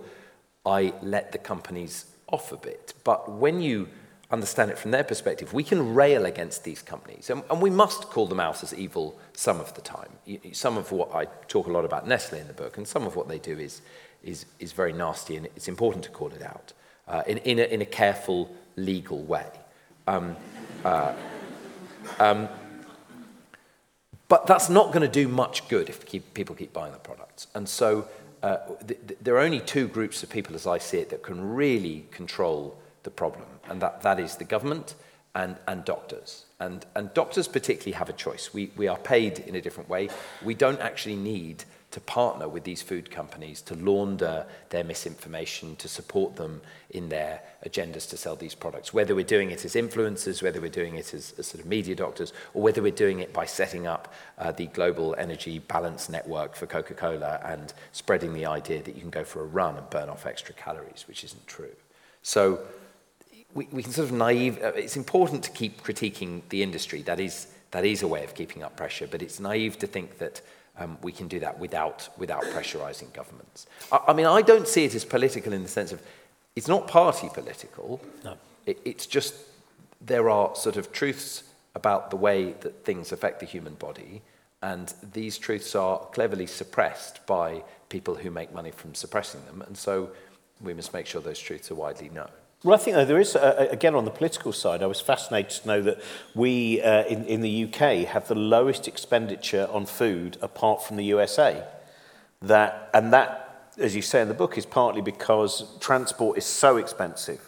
I let the companies off a bit. But when you understand it from their perspective, we can rail against these companies, and, and we must call them out as evil some of the time. Some of what I talk a lot about Nestle in the book, and some of what they do is, is, is very nasty, and it's important to call it out uh, in, in, a, in a careful, legal way. Um, uh, um, but that's not going to do much good if keep, people keep buying the products. And so uh, th- th- there are only two groups of people, as I see it, that can really control the problem, and that, that is the government and, and doctors. And, and doctors particularly have a choice. We, we are paid in a different way. We don't actually need to partner with these food companies to launder their misinformation, to support them in their agendas to sell these products, whether we're doing it as influencers, whether we're doing it as, as sort of media doctors, or whether we're doing it by setting up uh, the global energy balance network for Coca-Cola and spreading the idea that you can go for a run and burn off extra calories, which isn't true. So we, we can sort of naive, uh, it's important to keep critiquing the industry. That is, that is a way of keeping up pressure, but it's naive to think that um, we can do that without, without pressurizing governments. I, I mean, I don't see it as political in the sense of it's not party political. No. It, it's just there are sort of truths about the way that things affect the human body, and these truths are cleverly suppressed by people who make money from suppressing them, and so we must make sure those truths are widely known. Well, I think though, there is, uh, again, on the political side, I was fascinated to know that we uh, in, in the UK have the lowest expenditure on food apart from the USA. That, and that, as you say in the book, is partly because transport is so expensive,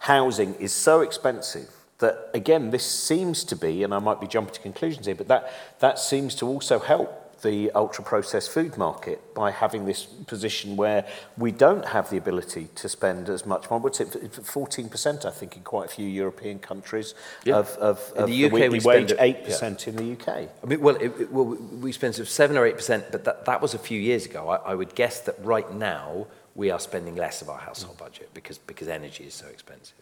housing is so expensive that, again, this seems to be, and I might be jumping to conclusions here, but that, that seems to also help the ultra processed food market by having this position where we don't have the ability to spend as much money. What's it, 14%, I think, in quite a few European countries Yeah. of, of, In of the the UK we spend wage, it- 8% in the UK. I mean, well, it, it, well we spend sort of seven or eight percent, but that, that was a few years ago. I, I would guess that right now we are spending less of our household mm. budget because, because energy is so expensive.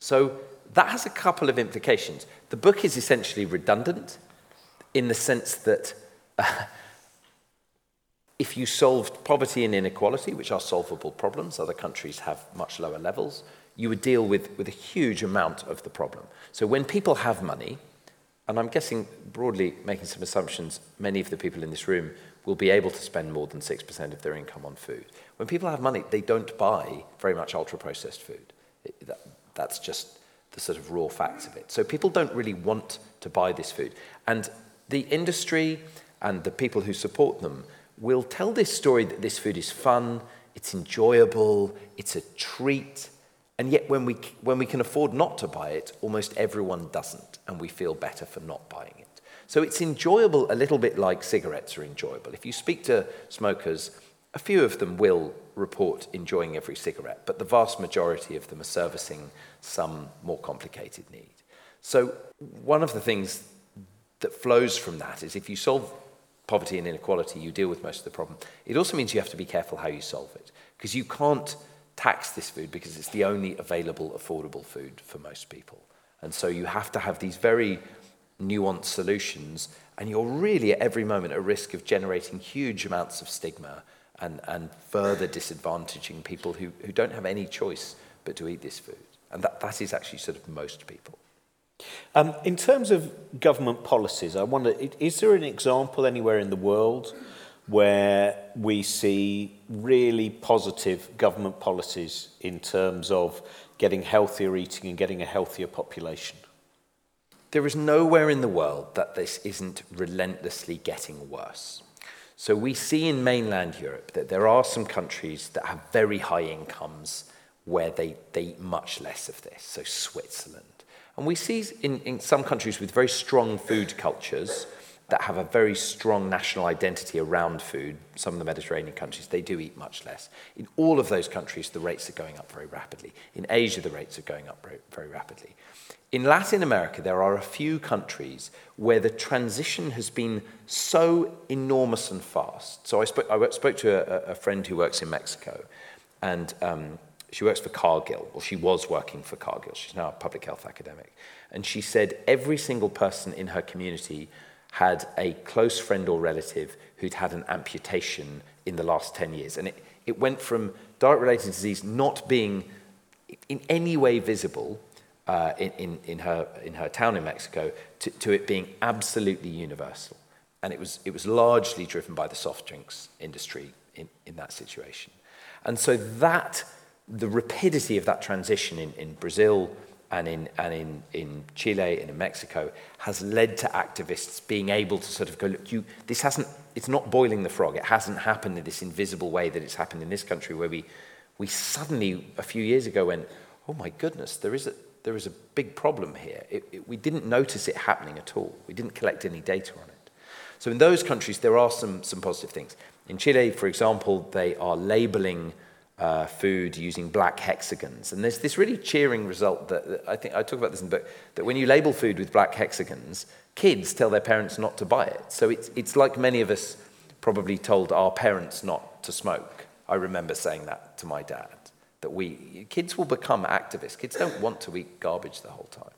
So that has a couple of implications. The book is essentially redundant in the sense that if you solved poverty and inequality, which are solvable problems, other countries have much lower levels, you would deal with, with a huge amount of the problem. So when people have money, and I'm guessing broadly making some assumptions, many of the people in this room will be able to spend more than 6% of their income on food. When people have money, they don't buy very much ultra processed food. It, that, that's just the sort of raw facts of it. So people don't really want to buy this food. And the industry and the people who support them will tell this story that this food is fun, it's enjoyable, it's a treat. And yet, when we, when we can afford not to buy it, almost everyone doesn't, and we feel better for not buying it. So it's enjoyable a little bit like cigarettes are enjoyable. If you speak to smokers, a few of them will report enjoying every cigarette, but the vast majority of them are servicing some more complicated need. So, one of the things that flows from that is if you solve poverty and inequality, you deal with most of the problem. It also means you have to be careful how you solve it, because you can't tax this food because it's the only available affordable food for most people. And so you have to have these very nuanced solutions, and you're really at every moment at risk of generating huge amounts of stigma and, and further disadvantaging people who, who don't have any choice but to eat this food. And that, that is actually sort of most people. Um, in terms of government policies, I wonder, is there an example anywhere in the world where we see really positive government policies in terms of getting healthier eating and getting a healthier population? There is nowhere in the world that this isn't relentlessly getting worse. So we see in mainland Europe that there are some countries that have very high incomes where they, they eat much less of this, so Switzerland. And we see in, in some countries with very strong food cultures, that have a very strong national identity around food, some of the Mediterranean countries, they do eat much less. In all of those countries, the rates are going up very rapidly. In Asia, the rates are going up very, rapidly. In Latin America, there are a few countries where the transition has been so enormous and fast. So I spoke, I spoke to a, a friend who works in Mexico, and um, she works for Cargill, or she was working for Cargill. She's now a public health academic. And she said every single person in her community had a close friend or relative who'd had an amputation in the last 10 years. And it, it went from diet related disease not being in any way visible uh, in, in, in, her, in her town in Mexico to, to it being absolutely universal. And it was, it was largely driven by the soft drinks industry in, in that situation. And so that, the rapidity of that transition in, in Brazil, and in, and in, in Chile and in Mexico has led to activists being able to sort of go, look, you, this hasn't, it's not boiling the frog. It hasn't happened in this invisible way that it's happened in this country where we, we suddenly, a few years ago, went, oh my goodness, there is a, there is a big problem here. It, it, we didn't notice it happening at all. We didn't collect any data on it. So in those countries, there are some, some positive things. In Chile, for example, they are labeling uh, food using black hexagons. And there's this really cheering result that, that, I think I talk about this in the book that when you label food with black hexagons, kids tell their parents not to buy it. So it's, it's like many of us probably told our parents not to smoke. I remember saying that to my dad that we kids will become activists. Kids don't want to eat garbage the whole time.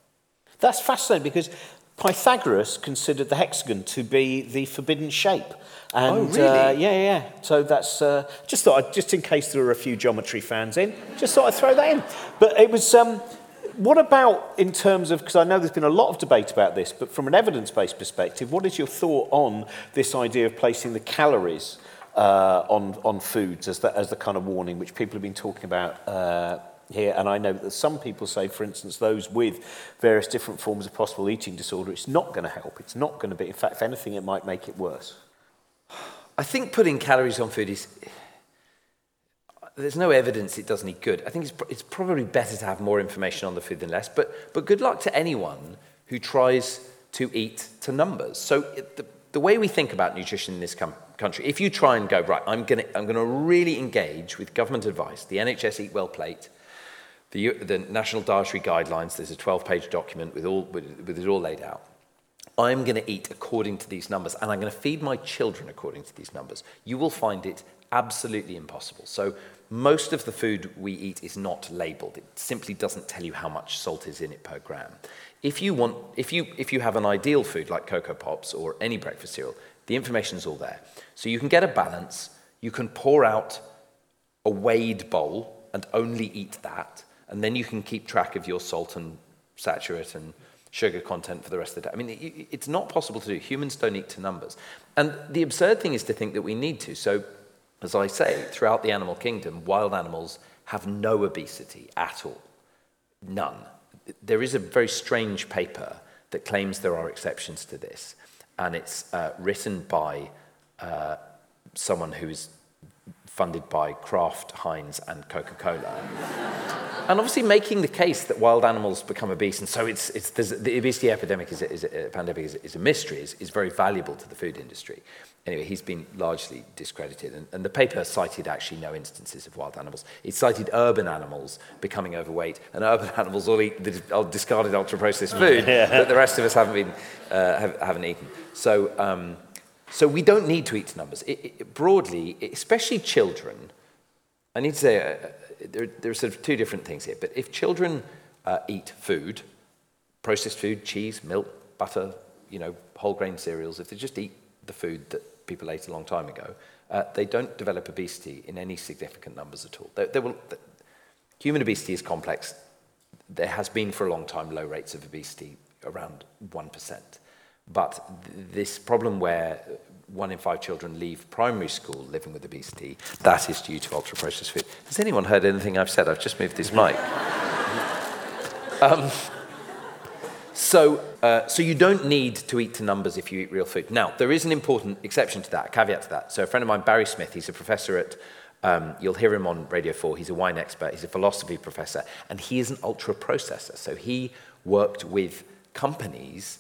That's fascinating because Pythagoras considered the hexagon to be the forbidden shape. And, oh, really? Uh, yeah, yeah. So that's uh, just thought, I'd, just in case there are a few geometry fans in, just thought I'd throw that in. But it was. Um, what about in terms of, because I know there's been a lot of debate about this, but from an evidence based perspective, what is your thought on this idea of placing the calories uh, on, on foods as the, as the kind of warning, which people have been talking about uh, here, and I know that some people say, for instance, those with various different forms of possible eating disorder, it's not going to help. It's not going to be, in fact, if anything, it might make it worse. I think putting calories on food is. There's no evidence it does any good. I think it's, it's probably better to have more information on the food than less, but, but good luck to anyone who tries to eat to numbers. So, the, the way we think about nutrition in this com- country, if you try and go, right, I'm going to I'm to really engage with government advice, the NHS Eat Well plate, the, the National Dietary Guidelines, there's a 12 page document with, all, with, with it all laid out. I'm going to eat according to these numbers and I'm going to feed my children according to these numbers. You will find it absolutely impossible. So, most of the food we eat is not labeled. It simply doesn't tell you how much salt is in it per gram. If you, want, if, you, if you have an ideal food like Cocoa Pops or any breakfast cereal, The information is all there. So you can get a balance. You can pour out a weighed bowl and only eat that. And then you can keep track of your salt and saturate and sugar content for the rest of the day. I mean, it's not possible to do. Humans don't eat to numbers. And the absurd thing is to think that we need to. So, as I say, throughout the animal kingdom, wild animals have no obesity at all. None. There is a very strange paper that claims there are exceptions to this, and it's uh, written by uh, someone who is funded by Kraft, Heinz, and Coca Cola. and obviously, making the case that wild animals become obese, and so it's, it's, the obesity epidemic is a, is a, pandemic is, is a mystery, is, is very valuable to the food industry. Anyway, he's been largely discredited, and, and, the paper cited actually no instances of wild animals. It cited urban animals becoming overweight, and urban animals all eat the discarded ultra-processed food yeah. that the rest of us haven't, been, uh, have, haven't eaten. So, um, so we don't need to eat numbers. It, it, broadly, especially children, I need to say uh, there, there, are sort of two different things here, but if children uh, eat food, processed food, cheese, milk, butter, you know, whole grain cereals, if they just eat the food that people ate a long time ago, uh, they don't develop obesity in any significant numbers at all. They, they will, human obesity is complex. There has been for a long time low rates of obesity, around 1%. But th- this problem where one in five children leave primary school living with obesity, that is due to ultra processed food. Has anyone heard anything I've said? I've just moved this mic. um, so, uh, so you don't need to eat to numbers if you eat real food. Now, there is an important exception to that, a caveat to that. So a friend of mine, Barry Smith, he's a professor at, um, you'll hear him on Radio 4, he's a wine expert, he's a philosophy professor, and he is an ultra processor. So he worked with companies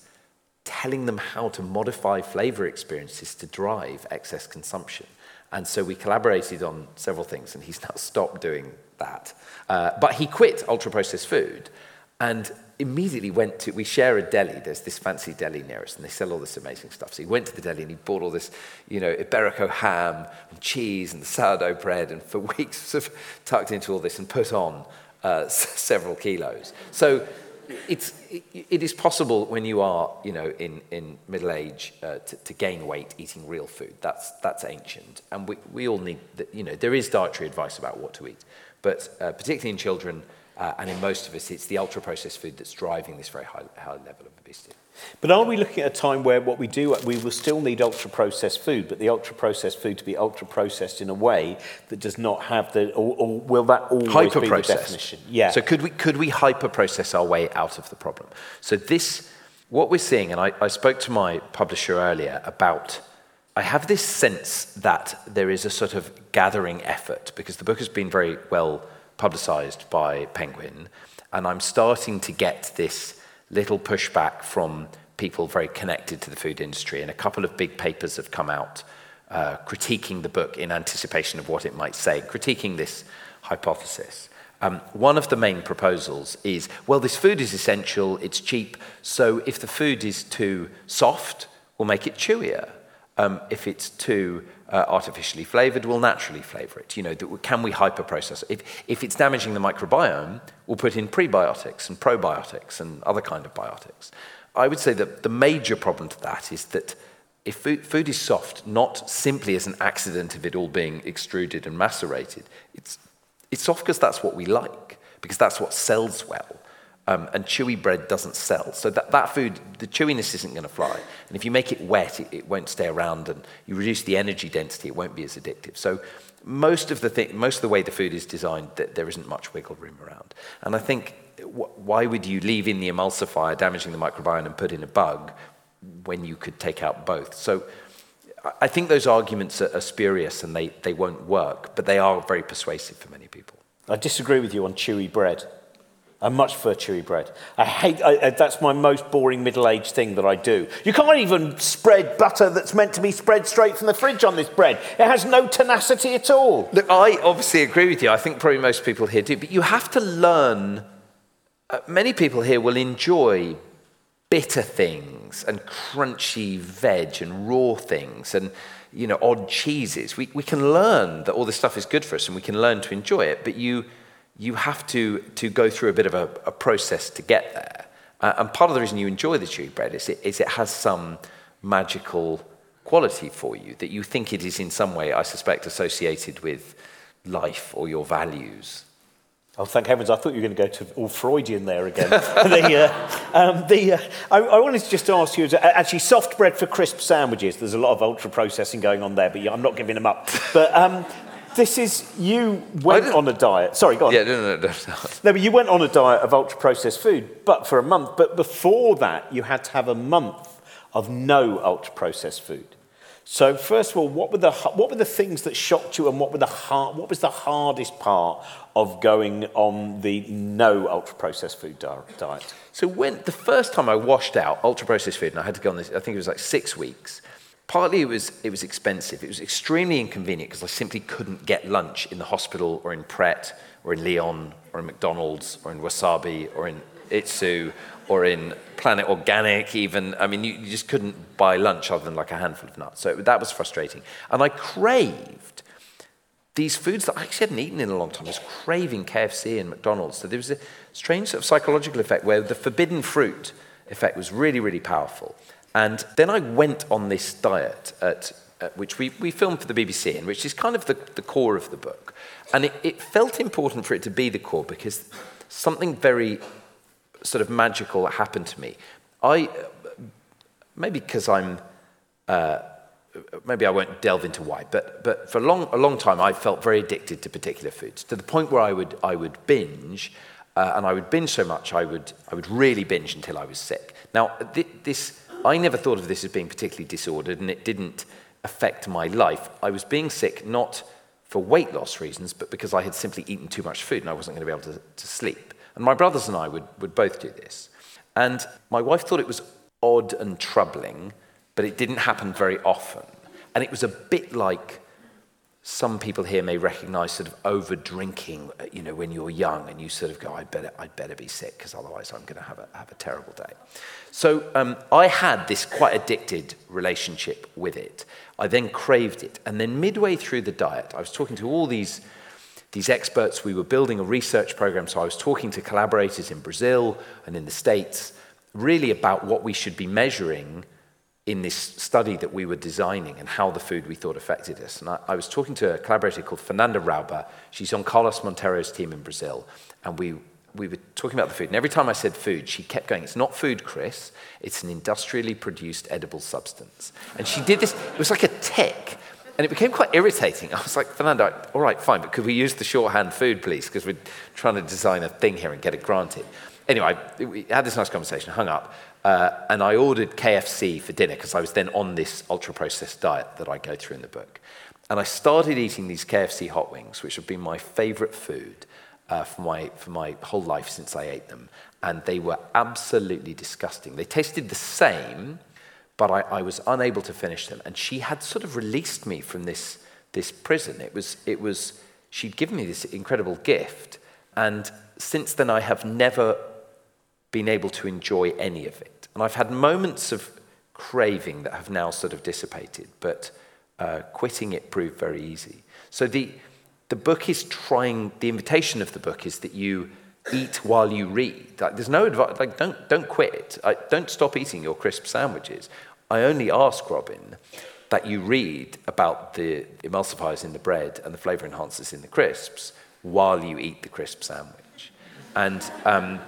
telling them how to modify flavor experiences to drive excess consumption. And so we collaborated on several things, and he's now stopped doing that. Uh, but he quit ultra processed food and immediately went to, we share a deli, there's this fancy deli near us, and they sell all this amazing stuff. So he went to the deli and he bought all this, you know, Iberico ham and cheese and sourdough bread, and for weeks sort of tucked into all this and put on uh, several kilos. So it's, it is possible when you are, you know, in, in middle age uh, to, to, gain weight eating real food. That's, that's ancient. And we, we all need, the, you know, there is dietary advice about what to eat. But uh, particularly in children, uh, and in most of us, it's the ultra processed food that's driving this very high, high level of obesity. But are we looking at a time where what we do, we will still need ultra processed food, but the ultra processed food to be ultra processed in a way that does not have the, or, or will that always be the definition? Yeah. So could we, could we hyper process our way out of the problem? So this, what we're seeing, and I, I spoke to my publisher earlier about I have this sense that there is a sort of gathering effort because the book has been very well publicized by Penguin, and I'm starting to get this little pushback from people very connected to the food industry. And a couple of big papers have come out uh, critiquing the book in anticipation of what it might say, critiquing this hypothesis. Um, one of the main proposals is well, this food is essential, it's cheap, so if the food is too soft, we'll make it chewier. Um, if it's too uh, artificially flavored, we'll naturally flavor it. You know, can we hyperprocess? If, if it's damaging the microbiome, we'll put in prebiotics and probiotics and other kind of biotics. I would say that the major problem to that is that if food, food is soft, not simply as an accident of it all being extruded and macerated, it's, it's soft because that's what we like, because that's what sells well. Um, and chewy bread doesn't sell. So that, that food, the chewiness isn't going to fly. And if you make it wet, it, it, won't stay around. And you reduce the energy density, it won't be as addictive. So most of the, thing, most of the way the food is designed, there isn't much wiggle room around. And I think, why would you leave in the emulsifier, damaging the microbiome, and put in a bug when you could take out both? So I think those arguments are, are spurious and they, they won't work, but they are very persuasive for many people. I disagree with you on chewy bread. I much prefer chewy bread. I hate, I, that's my most boring middle-aged thing that I do. You can't even spread butter that's meant to be spread straight from the fridge on this bread. It has no tenacity at all. Look, I obviously agree with you. I think probably most people here do. But you have to learn, uh, many people here will enjoy bitter things and crunchy veg and raw things and, you know, odd cheeses. We, we can learn that all this stuff is good for us and we can learn to enjoy it. But you you have to, to go through a bit of a, a process to get there. Uh, and part of the reason you enjoy the chewy bread is it, is it has some magical quality for you that you think it is in some way, I suspect, associated with life or your values. Oh, thank heavens! I thought you were going to go to all Freudian there again. the, uh, um, the, uh, I, I, wanted to just ask you, actually, soft bread for crisp sandwiches. There's a lot of ultra processing going on there, but I'm not giving them up. But um, this is you went on a diet. Sorry, go on. Yeah, no, no, no, no. No, but you went on a diet of ultra processed food, but for a month. But before that, you had to have a month of no ultra processed food. So first of all, what were the what were the things that shocked you, and what were the hard, what was the hardest part of going on the no ultra processed food diet? So when the first time I washed out ultra processed food, and I had to go on this, I think it was like six weeks. Partly it was it was expensive. It was extremely inconvenient because I simply couldn't get lunch in the hospital or in Pret or in Leon or in McDonald's or in Wasabi or in Itsu or in Planet Organic, even. I mean, you, you, just couldn't buy lunch other than like a handful of nuts. So that was frustrating. And I craved these foods that I actually hadn't eaten in a long time. I was craving KFC and McDonald's. So there was a strange sort of psychological effect where the forbidden fruit effect was really, really powerful. And then I went on this diet, at, at which we, we filmed for the BBC, and which is kind of the, the core of the book. And it, it felt important for it to be the core because something very sort of magical happened to me. I, maybe because I'm, uh, maybe I won't delve into why, but, but for a long, a long time I felt very addicted to particular foods to the point where I would, I would binge, uh, and I would binge so much I would, I would really binge until I was sick. Now, th- this, I never thought of this as being particularly disordered, and it didn't affect my life. I was being sick not for weight loss reasons, but because I had simply eaten too much food and I wasn't going to be able to, to sleep. And my brothers and I would, would both do this. And my wife thought it was odd and troubling, but it didn't happen very often. And it was a bit like some people here may recognize sort of over drinking, uh, you know, when you're young and you sort of go, I'd better, I'd better be sick because otherwise I'm going to have a, have a terrible day. So um, I had this quite addicted relationship with it. I then craved it. And then midway through the diet, I was talking to all these these experts. We were building a research program, so I was talking to collaborators in Brazil and in the States, really about what we should be measuring in this study that we were designing and how the food we thought affected us. And I, I was talking to a collaborator called Fernanda Rauber. She's on Carlos Monteiro's team in Brazil, and we we were talking about the food, and every time I said food, she kept going, It's not food, Chris. It's an industrially produced edible substance. And she did this, it was like a tick. And it became quite irritating. I was like, Fernando, all right, fine, but could we use the shorthand food, please? Because we're trying to design a thing here and get it granted. Anyway, we had this nice conversation, hung up, uh, and I ordered KFC for dinner because I was then on this ultra processed diet that I go through in the book. And I started eating these KFC hot wings, which have been my favorite food uh, for, my, for my whole life since I ate them. And they were absolutely disgusting. They tasted the same but I, I, was unable to finish them. And she had sort of released me from this, this prison. It was, it was, she'd given me this incredible gift. And since then, I have never been able to enjoy any of it. And I've had moments of craving that have now sort of dissipated, but uh, quitting it proved very easy. So the, the book is trying, the invitation of the book is that you eat while you read. Like, there's no advice, like, don't, don't quit. I, don't stop eating your crisp sandwiches. I only ask Robin that you read about the emulsifiers in the bread and the flavor enhancers in the crisps while you eat the crisp sandwich. And, um,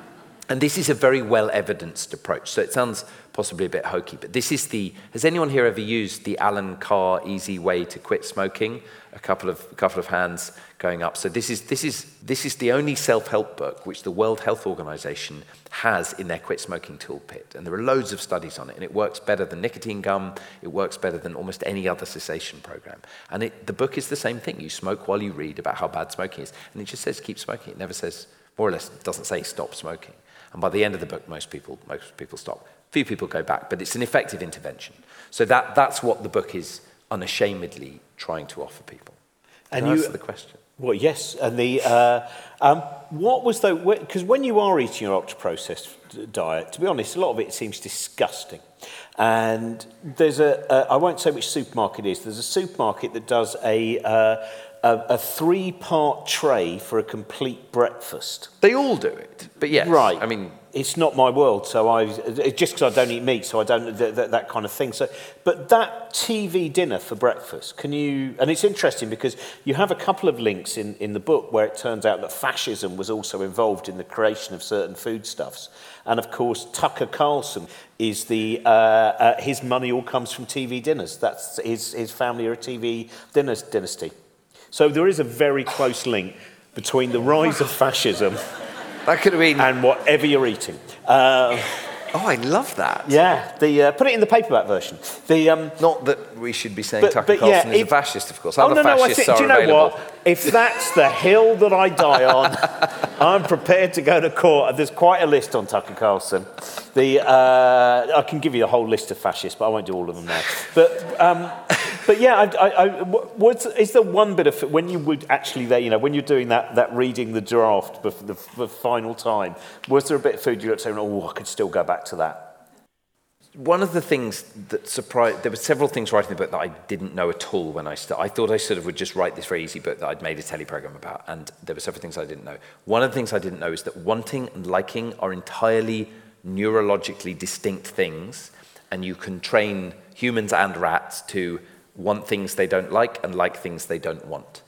and this is a very well evidenced approach. So it sounds possibly a bit hokey, but this is the. Has anyone here ever used the Allen Carr easy way to quit smoking? A couple of, a couple of hands going up. So this is, this is, this is the only self-help book which the World Health Organization has in their quit smoking toolkit. And there are loads of studies on it. And it works better than nicotine gum. It works better than almost any other cessation program. And it, the book is the same thing. You smoke while you read about how bad smoking is. And it just says keep smoking. It never says, more or less, doesn't say stop smoking. And by the end of the book, most people, most people stop. Few people go back, but it's an effective intervention. So that, that's what the book is unashamedly trying to offer people. And you, answer the question. Well, yes, and the uh, um, what was the because when you are eating your ultra processed diet, to be honest, a lot of it seems disgusting. And there's a, a I won't say which supermarket it is. There's a supermarket that does a uh, a, a three part tray for a complete breakfast. They all do it, but yes, right. I mean, it's not my world, so I just because I don't eat meat, so I don't th- th- that kind of thing. So, but that TV dinner for breakfast, can you? And it's interesting because you have a couple of links in in the book where it turns out that fascism was also involved in the creation of certain foodstuffs, and of course Tucker Carlson is the uh, uh, his money all comes from TV dinners. That's his his family are a TV dinners dynasty. So there is a very close link between the rise of fascism. That could have been. and whatever you're eating. Uh, oh, I love that. yeah, the, uh, put it in the paperback version. The, um, Not that we should be saying But- Tucker but yeah, Carlson is if- a fascist, of course. oh, Other no, no, I think, do you know available. what? If that's the hill that I die on, I'm prepared to go to court. There's quite a list on Tucker Carlson. The, uh, I can give you a whole list of fascists, but I won't do all of them now. But, um, but yeah, I, I, I, what's, is there one bit of when you would actually there, you know, when you're doing that, that reading the draft for the, the final time, was there a bit of food you looked at and oh, I could still go back to that? One of the things that surprised, there were several things writing the book that I didn't know at all when I started. I thought I sort of would just write this very easy book that I'd made a telly program about, and there were several things I didn't know. One of the things I didn't know is that wanting and liking are entirely neurologically distinct things, and you can train humans and rats to want things they don't like and like things they don't want.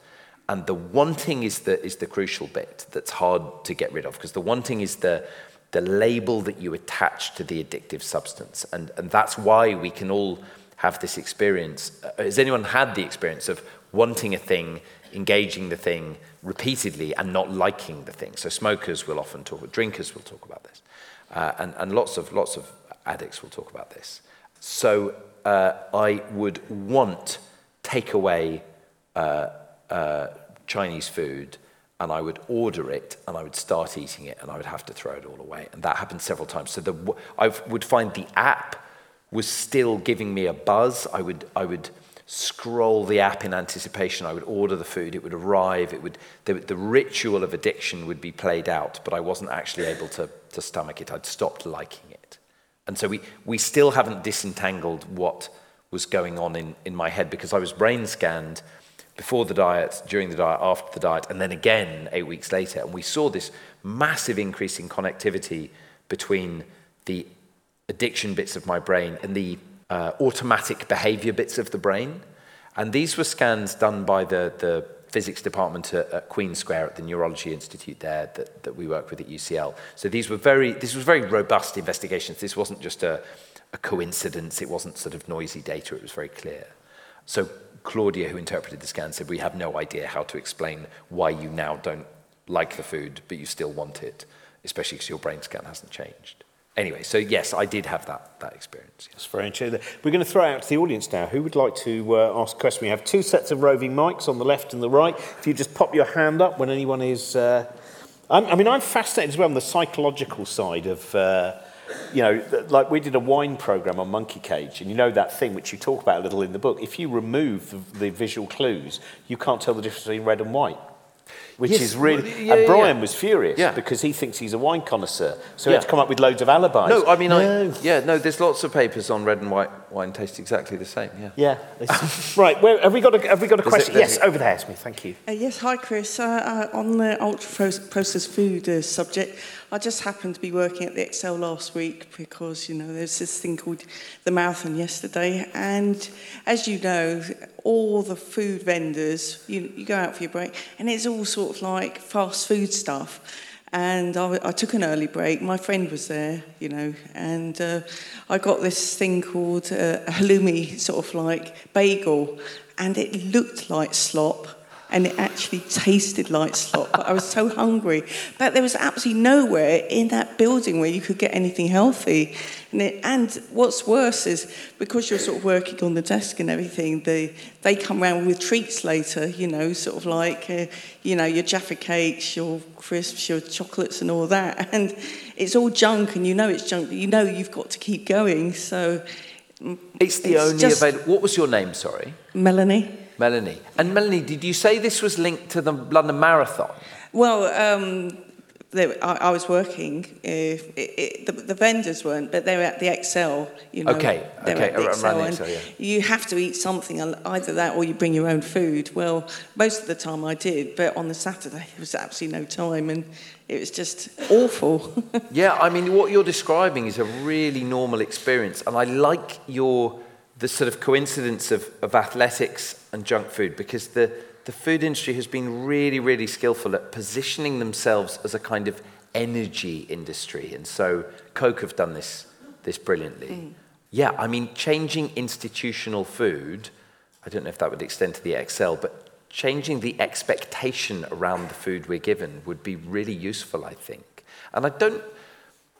And the wanting is the, is the crucial bit that's hard to get rid of, because the wanting is the, the label that you attach to the addictive substance. And, and that's why we can all have this experience. Uh, Has anyone had the experience of wanting a thing, engaging the thing repeatedly, and not liking the thing? So smokers will often talk, drinkers will talk about this, uh, and, and lots, of, lots of addicts will talk about this. So uh, I would want takeaway uh, uh, Chinese food and I would order it and I would start eating it and I would have to throw it all away. And that happened several times. So the, I would find the app was still giving me a buzz. I would, I would scroll the app in anticipation. I would order the food. It would arrive. It would, the, the ritual of addiction would be played out, but I wasn't actually able to, to stomach it. I'd stopped liking it. And so we, we still haven't disentangled what was going on in, in my head because I was brain scanned before the diet, during the diet, after the diet, and then again eight weeks later. And we saw this massive increase in connectivity between the addiction bits of my brain and the uh, automatic behavior bits of the brain. And these were scans done by the, the physics department at, at Queen Square at the Neurology Institute there that, that we work with at UCL. So these were very, this was very robust investigations. This wasn't just a, a coincidence. It wasn't sort of noisy data. It was very clear. So Claudia, who interpreted the scan, said, we have no idea how to explain why you now don't like the food, but you still want it, especially because your brain scan hasn't changed. Anyway, so yes, I did have that, that experience. That's very interesting. We're going to throw out to the audience now. Who would like to uh, ask a question? We have two sets of roving mics on the left and the right. If you just pop your hand up when anyone is. Uh, I mean, I'm fascinated as well on the psychological side of. Uh, you know, like we did a wine program on Monkey Cage, and you know that thing which you talk about a little in the book. If you remove the, the visual clues, you can't tell the difference between red and white. Which Yes, is really. well, yeah, and Brian yeah. was furious Yeah. because he thinks he's a wine connoisseur. So he had to come up with loads of alibis. No, I mean, No. I, yeah, no, there's lots of papers on red and white wine taste exactly the same, yeah. Yeah. right. Where, have we got a, have we got a There's a- question? there's yes, over there, Esme. Thank you. Uh, yes, hi Chris. Uh, uh, on the ultra processed food uh, subject, I just happened to be working at the Excel last week because you know there's this thing called the marathon yesterday, and as you know, all the food vendors, you, you go out for your break, and it's all sort of like fast food stuff. And I, I took an early break. My friend was there, you know, and uh, I got this thing called uh, a halloumi, sort of like bagel, and it looked like slop and it actually tasted like slop. But I was so hungry. But there was absolutely nowhere in that building where you could get anything healthy. And, it, and what's worse is because you're sort of working on the desk and everything, they, they come around with treats later, you know, sort of like, uh, you know, your Jaffa cakes, your crisps, your chocolates and all that. And it's all junk and you know it's junk, but you know you've got to keep going. So It's the It's only available. What was your name, sorry? Melanie? Melanie. And Melanie, did you say this was linked to the London Marathon? Well, um, they, I, I was working. Uh, it, it, the, the vendors weren't, but they were at the Excel. You know, Okay, they were okay, at the around the and Excel, yeah. You have to eat something, either that or you bring your own food. Well, most of the time I did, but on the Saturday there was absolutely no time, and it was just awful. Yeah, I mean, what you're describing is a really normal experience, and I like your the sort of coincidence of, of athletics and junk food because the the food industry has been really, really skillful at positioning themselves as a kind of energy industry, and so Coke have done this this brilliantly. Mm. Yeah, I mean, changing institutional food. I don't know if that would extend to the Excel, but changing the expectation around the food we're given would be really useful, I think. And I don't,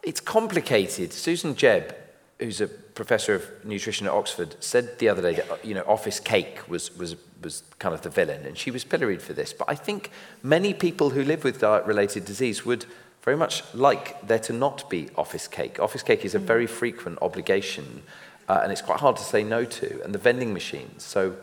it's complicated. Susan Jebb, who's a professor of nutrition at Oxford, said the other day that, you know, office cake was, was, was kind of the villain, and she was pilloried for this. But I think many people who live with diet-related disease would very much like there to not be office cake. Office cake is a very frequent obligation, uh, and it's quite hard to say no to, and the vending machines. So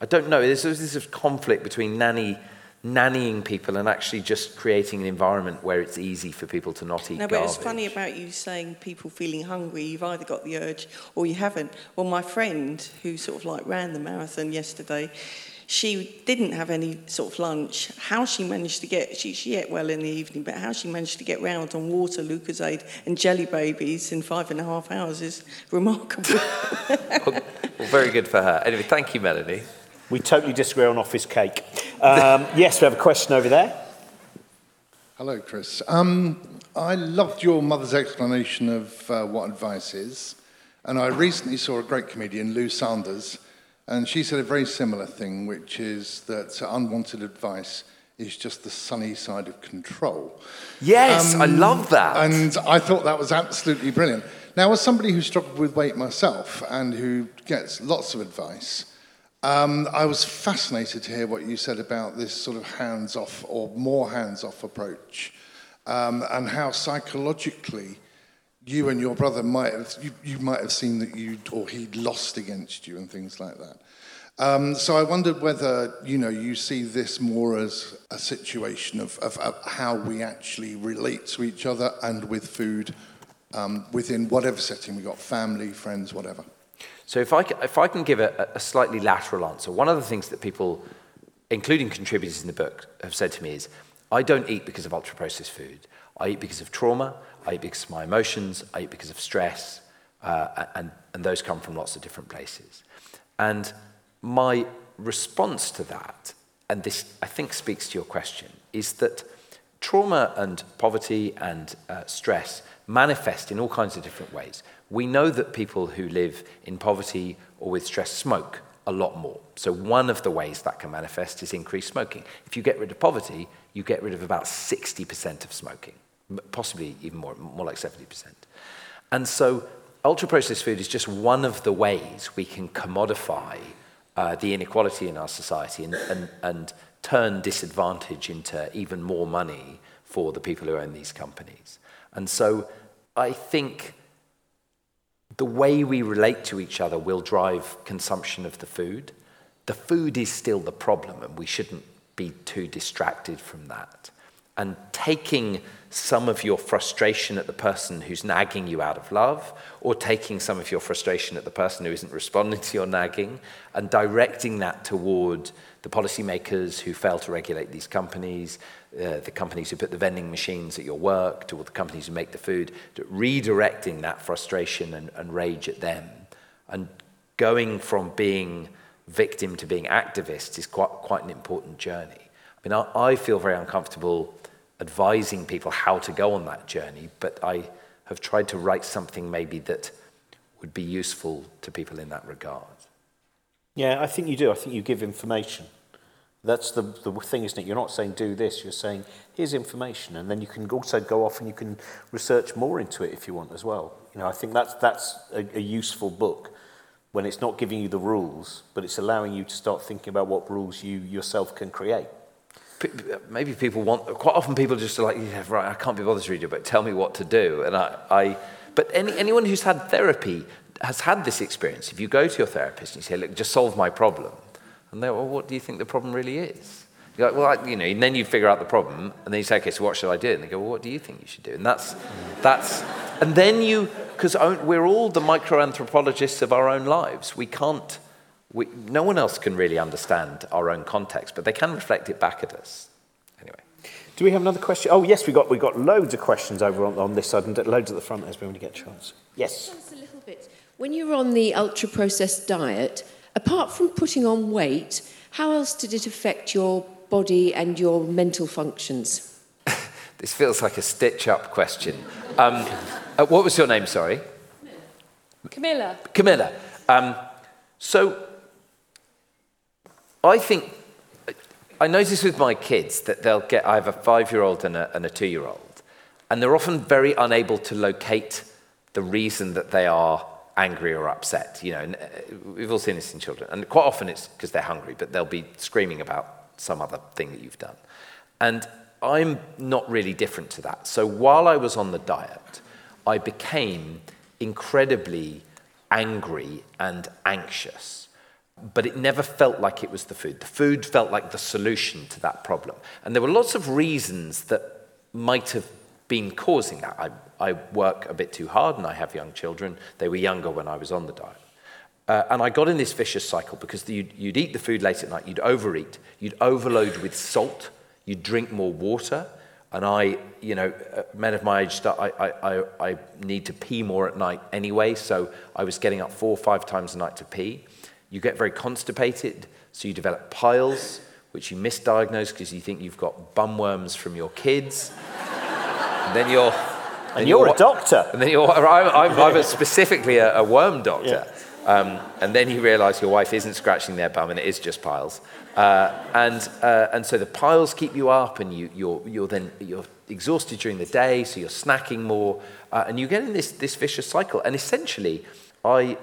I don't know. There's this conflict between nanny, nannying people and actually just creating an environment where it's easy for people to not eat No, but it's funny about you saying people feeling hungry. You've either got the urge or you haven't. Well, my friend who sort of like ran the marathon yesterday, she didn't have any sort of lunch. How she managed to get, she, she ate well in the evening, but how she managed to get round on water, Lucozade and jelly babies in five and a half hours is remarkable. well, very good for her. Anyway, thank you, Melanie. We totally disagree on office cake. Um, yes, we have a question over there. Hello, Chris. Um, I loved your mother's explanation of uh, what advice is. And I recently saw a great comedian, Lou Sanders, and she said a very similar thing, which is that unwanted advice is just the sunny side of control. Yes, I Um, love that. And I thought that was absolutely brilliant. Now, as somebody who struggled with weight myself and who gets lots of advice, um, I was fascinated to hear what you said about this sort of hands off or more hands off approach um, and how psychologically you and your brother might have, you, you might have seen that you or he'd lost against you and things like that. Um, so I wondered whether you know you see this more as a situation of, of, of how we actually relate to each other and with food um, within whatever setting we got, family, friends, whatever. So if I, if I can give a, a slightly lateral answer, one of the things that people, including contributors in the book, have said to me is, I don't eat because of ultra-processed food. I eat because of trauma, I eat because of my emotions, I eat because of stress, uh, and, and those come from lots of different places. And my response to that, and this I think speaks to your question, is that trauma and poverty and uh, stress manifest in all kinds of different ways. We know that people who live in poverty or with stress smoke a lot more. So, one of the ways that can manifest is increased smoking. If you get rid of poverty, you get rid of about 60% of smoking, possibly even more, more like 70%. And so, ultra processed food is just one of the ways we can commodify uh, the inequality in our society and, and, and turn disadvantage into even more money for the people who own these companies. And so I think the way we relate to each other will drive consumption of the food. The food is still the problem, and we shouldn't be too distracted from that. And taking some of your frustration at the person who's nagging you out of love, or taking some of your frustration at the person who isn't responding to your nagging, and directing that toward the policymakers who fail to regulate these companies, uh, the companies who put the vending machines at your work, to all the companies who make the food, redirecting that frustration and, and rage at them, and going from being victim to being activist is quite, quite an important journey. I mean, I, I feel very uncomfortable advising people how to go on that journey, but I have tried to write something maybe that would be useful to people in that regard. Yeah, I think you do. I think you give information. That's the, the thing, isn't it? You're not saying do this, you're saying here's information, and then you can also go off and you can research more into it if you want as well. You know, I think that's, that's a, a useful book when it's not giving you the rules, but it's allowing you to start thinking about what rules you yourself can create. Maybe people want, quite often people just are like, yeah, right, I can't be bothered to read it, but tell me what to do. And I, I but any, anyone who's had therapy has had this experience. If you go to your therapist and you say, look, just solve my problem, and they're, well, what do you think the problem really is? You're like, well, I, you know, and then you figure out the problem, and then you say, okay, so what should I do? And they go, well, what do you think you should do? And that's, that's, and then you, because we're all the microanthropologists of our own lives. We can't, we, no one else can really understand our own context, but they can reflect it back at us. Anyway. Do we have another question? Oh, yes, we got, we got loads of questions over on, on this side and loads at the front as we want to get a chance. Yes. Just a little bit. When you were on the ultra processed diet, apart from putting on weight, how else did it affect your body and your mental functions? this feels like a stitch up question. Um, uh, what was your name, sorry? Camilla. Camilla. Um, so, I think, I notice with my kids that they'll get, I have a five year old and a, and a two year old, and they're often very unable to locate the reason that they are angry or upset. You know, uh, we've all seen this in children, and quite often it's because they're hungry, but they'll be screaming about some other thing that you've done. And I'm not really different to that. So while I was on the diet, I became incredibly angry and anxious. But it never felt like it was the food. The food felt like the solution to that problem. And there were lots of reasons that might have been causing that. I, I work a bit too hard and I have young children. They were younger when I was on the diet. Uh, and I got in this vicious cycle because you'd, you'd eat the food late at night, you'd overeat, you'd overload with salt, you'd drink more water. And I, you know, uh, men of my age, start, I, I, I need to pee more at night anyway, so I was getting up four or five times a night to pee. You get very constipated, so you develop piles, which you misdiagnose because you think you've got bumworms from your kids. and then you're. And you're, you're, a doctor. And then you're. I'm, I'm, I'm specifically a, a worm doctor. Yeah. Um, and then you realize your wife isn't scratching their bum and it is just piles. Uh, and, uh, and so the piles keep you up and you, you're, you're then you're exhausted during the day, so you're snacking more. Uh, and you get in this, this vicious cycle. And essentially, I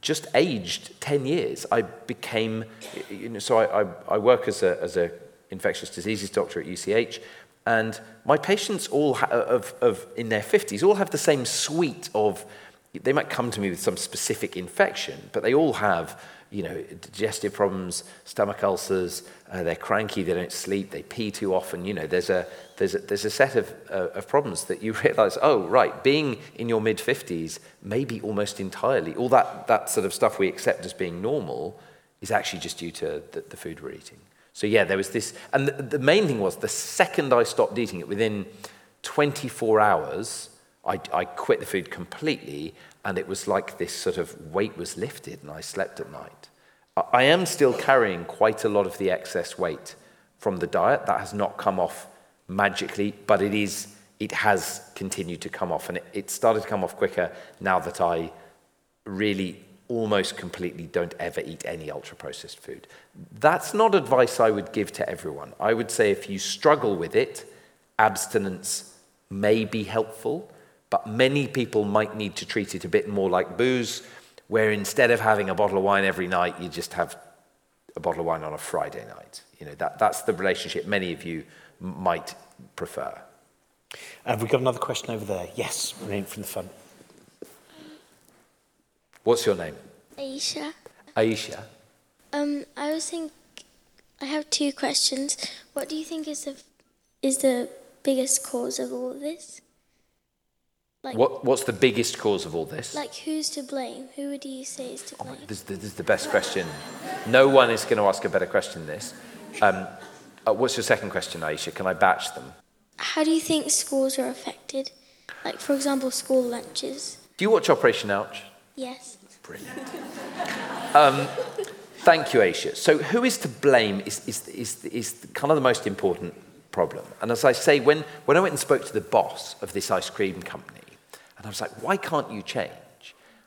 just aged 10 years. I became, you know, so I, I, I work as a, as a infectious diseases doctor at UCH. And my patients all ha- of, of, in their 50s all have the same suite of they might come to me with some specific infection, but they all have, you know, digestive problems, stomach ulcers, uh, they're cranky, they don't sleep, they pee too often. You know, there's a, there's a, there's a set of, uh, of problems that you realize, oh, right, being in your mid 50s, maybe almost entirely, all that, that sort of stuff we accept as being normal is actually just due to the, the food we're eating. So, yeah, there was this. And the, the main thing was the second I stopped eating it, within 24 hours, I, I quit the food completely, and it was like this sort of weight was lifted, and I slept at night. I am still carrying quite a lot of the excess weight from the diet. That has not come off magically, but it is. It has continued to come off, and it, it started to come off quicker now that I really almost completely don't ever eat any ultra processed food. That's not advice I would give to everyone. I would say if you struggle with it, abstinence may be helpful. But many people might need to treat it a bit more like booze, where instead of having a bottle of wine every night, you just have a bottle of wine on a Friday night. You know, that, that's the relationship many of you might prefer. Uh, have we got another question over there? Yes, from the front. What's your name? Aisha. Aisha. Um, I was thinking, I have two questions. What do you think is the is the biggest cause of all of this? Like, what, what's the biggest cause of all this? Like, who's to blame? Who would you say is to blame? Oh, this, this, is the best question. No one is going to ask a better question than this. Um, uh, what's your second question, Aisha? Can I batch them? How do you think schools are affected? Like, for example, school lunches. Do you watch Operation Ouch? Yes. Brilliant. um, thank you, Aisha. So, who is to blame is, is, is, is kind of the most important problem. And as I say, when, when I went and spoke to the boss of this ice cream company, and I was like, why can't you change?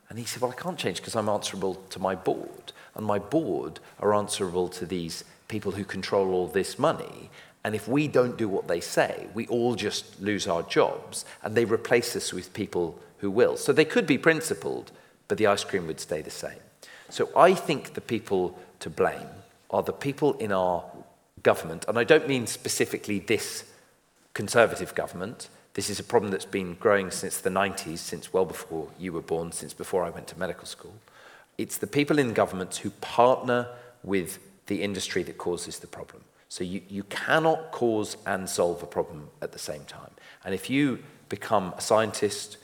And he said, well, I can't change because I'm answerable to my board. And my board are answerable to these people who control all this money. And if we don't do what they say, we all just lose our jobs and they replace us with people who will. So they could be principled, but the ice cream would stay the same. So I think the people to blame are the people in our government, and I don't mean specifically this conservative government, this is a problem that's been growing since the 90s, since well before you were born, since before I went to medical school. It's the people in governments who partner with the industry that causes the problem. So you, you cannot cause and solve a problem at the same time. And if you become a scientist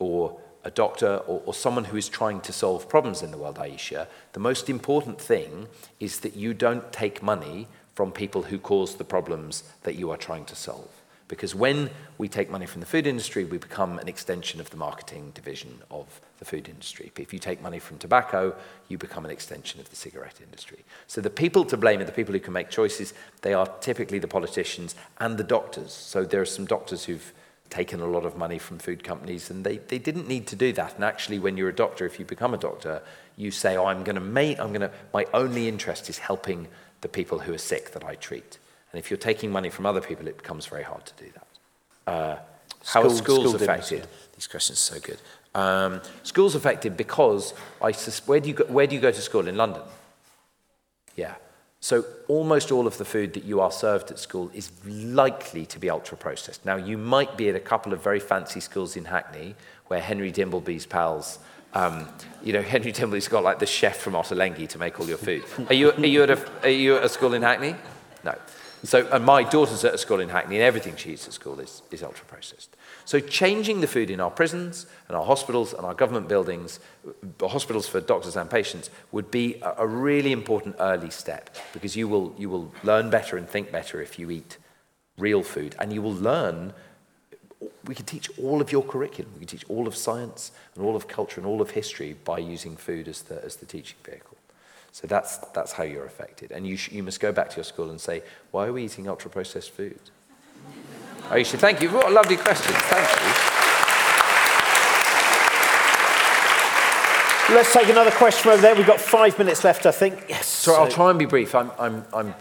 or a doctor or, or someone who is trying to solve problems in the world, Aisha, the most important thing is that you don't take money from people who cause the problems that you are trying to solve. Because when we take money from the food industry, we become an extension of the marketing division of the food industry. If you take money from tobacco, you become an extension of the cigarette industry. So the people to blame are the people who can make choices. They are typically the politicians and the doctors. So there are some doctors who've taken a lot of money from food companies and they, they didn't need to do that. And actually, when you're a doctor, if you become a doctor, you say, oh, I'm going to make, I'm going to, my only interest is helping the people who are sick that I treat. And if you're taking money from other people, it becomes very hard to do that. Uh, how School- are schools school affected? dinners, These questions are so good. Um, schools affected because I sus- where do you go, where do you go to school in London? Yeah. So almost all of the food that you are served at school is likely to be ultra processed. Now you might be at a couple of very fancy schools in Hackney where Henry Dimbleby's pals. Um, you know, Henry Dimbleby's got like the chef from Ottolenghi to make all your food. Are you, are you, at, a, are you at a school in Hackney? No. So, and my daughter's at a school in Hackney, and everything she eats at school is, is ultra processed. So, changing the food in our prisons and our hospitals and our government buildings, uh, hospitals for doctors and patients, would be a, really important early step because you will, you will learn better and think better if you eat real food, and you will learn. We can teach all of your curriculum. We can teach all of science and all of culture and all of history by using food as the, as the teaching vehicle. So that's, that's how you're affected. And you, sh- you must go back to your school and say, why are we eating ultra processed food? Oh, you should thank you. What a lovely question. Thank you. Let's take another question over there. We've got five minutes left, I think. Yes. So I'll try and be brief. I'm, I'm, I'm,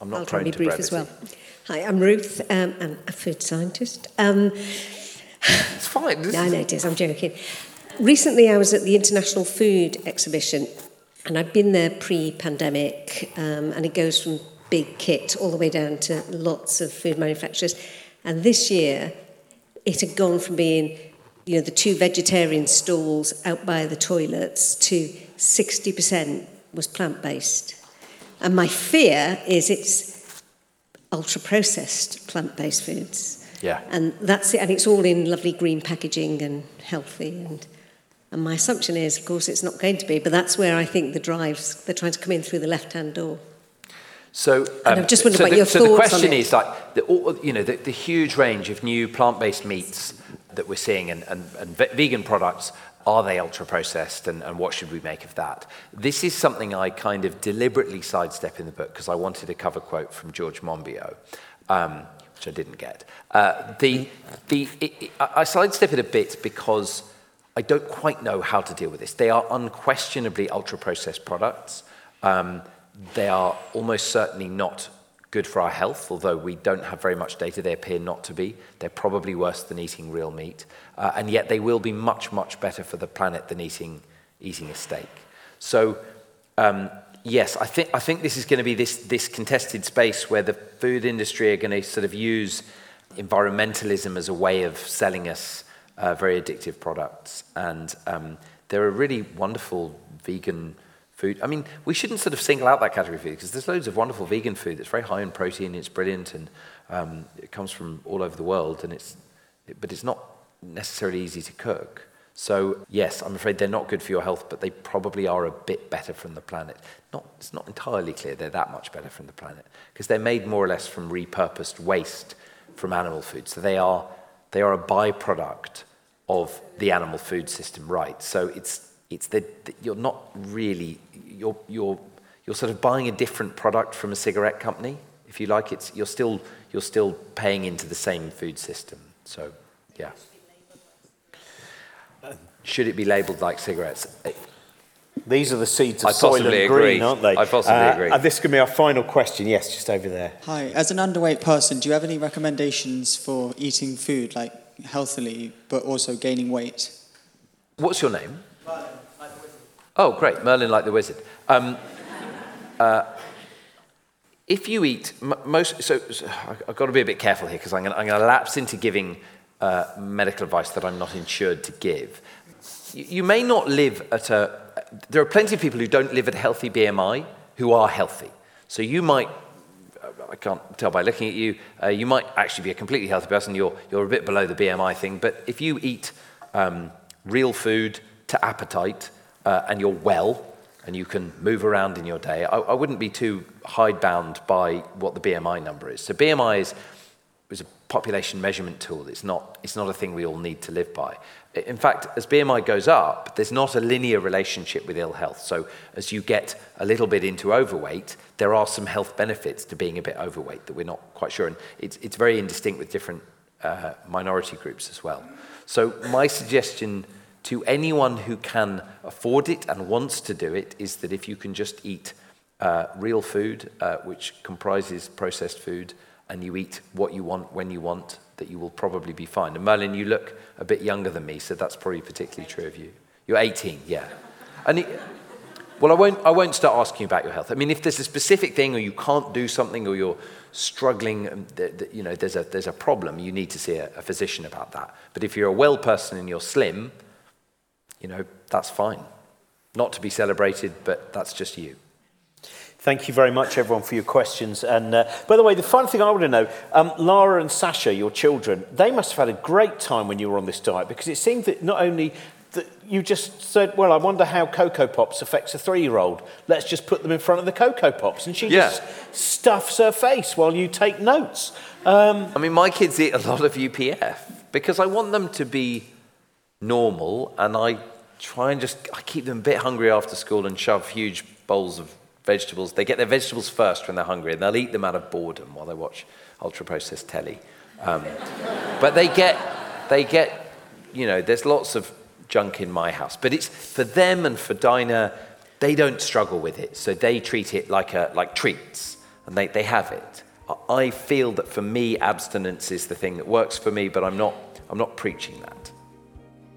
I'm not I'll try prone and be brief brevity. as well. Hi, I'm Ruth. Um, I'm a food scientist. Um, It's fine. This no, is- no, it is. I'm joking. Recently, I was at the International Food Exhibition, and I'd been there pre-pandemic, um, and it goes from big kit all the way down to lots of food manufacturers. And this year, it had gone from being, you know, the two vegetarian stalls out by the toilets to 60% was plant-based. And my fear is it's ultra-processed plant-based foods. Yeah. And that's it, and it's all in lovely green packaging and healthy. And, and my assumption is, of course, it's not going to be, but that's where I think the drives, they're trying to come in through the left hand door. So, And I'm just so about the, your so the thoughts on question is like, the, you know, the, the huge range of new plant-based meats that we're seeing and, and, and vegan products, are they ultra-processed and, and what should we make of that? This is something I kind of deliberately sidestep in the book because I wanted a cover quote from George Monbiot, um, which I didn't get. Uh, the, the, it, it, I sidestep it a bit because I don't quite know how to deal with this. They are unquestionably ultra-processed products. Um, they are almost certainly not good for our health, although we don't have very much data. They appear not to be. They're probably worse than eating real meat. Uh, and yet they will be much, much better for the planet than eating, eating a steak. So, um, yes, I think, I think this is going to be this, this contested space where the food industry are going to sort of use environmentalism as a way of selling us uh, very addictive products. And um, there are really wonderful vegan food. I mean, we shouldn't sort of single out that category of food because there's loads of wonderful vegan food that's very high in protein, it's brilliant, and um, it comes from all over the world, and it's, but it's not necessarily easy to cook. So yes, I'm afraid they're not good for your health, but they probably are a bit better from the planet. Not, it's not entirely clear they're that much better from the planet because they're made more or less from repurposed waste from animal food. So they are, they are a byproduct of the animal food system, right? So it's, it's that, the- you're not really, you're, you're, you're sort of buying a different product from a cigarette company. If you like, it's, you're, still, you're still paying into the same food system. So, yeah. Should it be labelled like cigarettes? These are the seeds of I possibly Soylent agree. Green, aren't they? I possibly Uh, agree. And this is going to be our final question. Yes, just over there. Hi, as an underweight person, do you have any recommendations for eating food like healthily but also gaining weight? What's your name? Oh, great, Merlin like the wizard. Um, uh, if you eat m- most, so, so I've got to be a bit careful here because I'm going to lapse into giving uh, medical advice that I'm not insured to give. You, you may not live at a. There are plenty of people who don't live at a healthy BMI who are healthy. So you might I can't tell by looking at you, uh, you might actually be a completely healthy person. You're, you're a bit below the BMI thing. But if you eat um, real food to appetite uh, and you're well and you can move around in your day, I, I wouldn't be too hidebound by what the BMI number is. So BMI is, is a population measurement tool. It's not, it's not a thing we all need to live by. In fact, as BMI goes up, there's not a linear relationship with ill health. So as you get a little bit into overweight, there are some health benefits to being a bit overweight that we're not quite sure. And it's, it's very indistinct with different uh, minority groups as well. So my suggestion to anyone who can afford it and wants to do it is that if you can just eat uh, real food, uh, which comprises processed food, and you eat what you want when you want, that you will probably be fine. And Merlin, you look a bit younger than me, so that's probably particularly true of you. You're 18, yeah. And it, well, I won't, I won't start asking about your health. I mean, if there's a specific thing or you can't do something or you're struggling, um, you know, there's a, there's a problem, you need to see a, a physician about that. But if you're a well person and you're slim, you know, that's fine. Not to be celebrated, but that's just you. Thank you very much, everyone, for your questions. And uh, by the way, the final thing I want to know um, Lara and Sasha, your children, they must have had a great time when you were on this diet because it seemed that not only that you just said, Well, I wonder how Cocoa Pops affects a three year old. Let's just put them in front of the Cocoa Pops. And she yeah. just stuffs her face while you take notes. Um, I mean, my kids eat a lot of UPF because I want them to be normal and I try and just I keep them a bit hungry after school and shove huge bowls of vegetables. They get their vegetables first when they're hungry, and they'll eat them out of boredom while they watch ultra processed telly. Um, but they get, they get, you know, there's lots of junk in my house. But it's for them and for Dinah, they don't struggle with it. So they treat it like, a, like treats, and they, they have it. I feel that for me, abstinence is the thing that works for me, but I'm not, I'm not preaching that.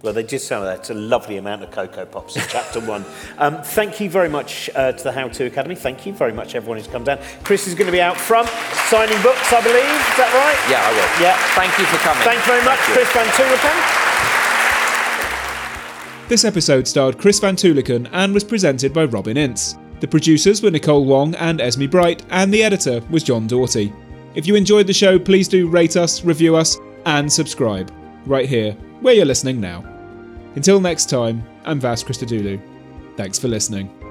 Well, they did sound that's a lovely amount of Cocoa Pops in chapter one. Um, thank you very much uh, to the How To Academy. Thank you very much, everyone who's come down. Chris is going to be out front signing books, I believe. Is that right? Yeah, I will. Yeah. Thank you for coming. Thank you very much, Chris Van Tulleken. This episode starred Chris Van Tulleken and was presented by Robin Ince. The producers were Nicole Wong and Esme Bright, and the editor was John Doughty. If you enjoyed the show, please do rate us, review us, and subscribe. Right here, where you're listening now. Until next time, I'm Vas Christodoulou. Thanks for listening.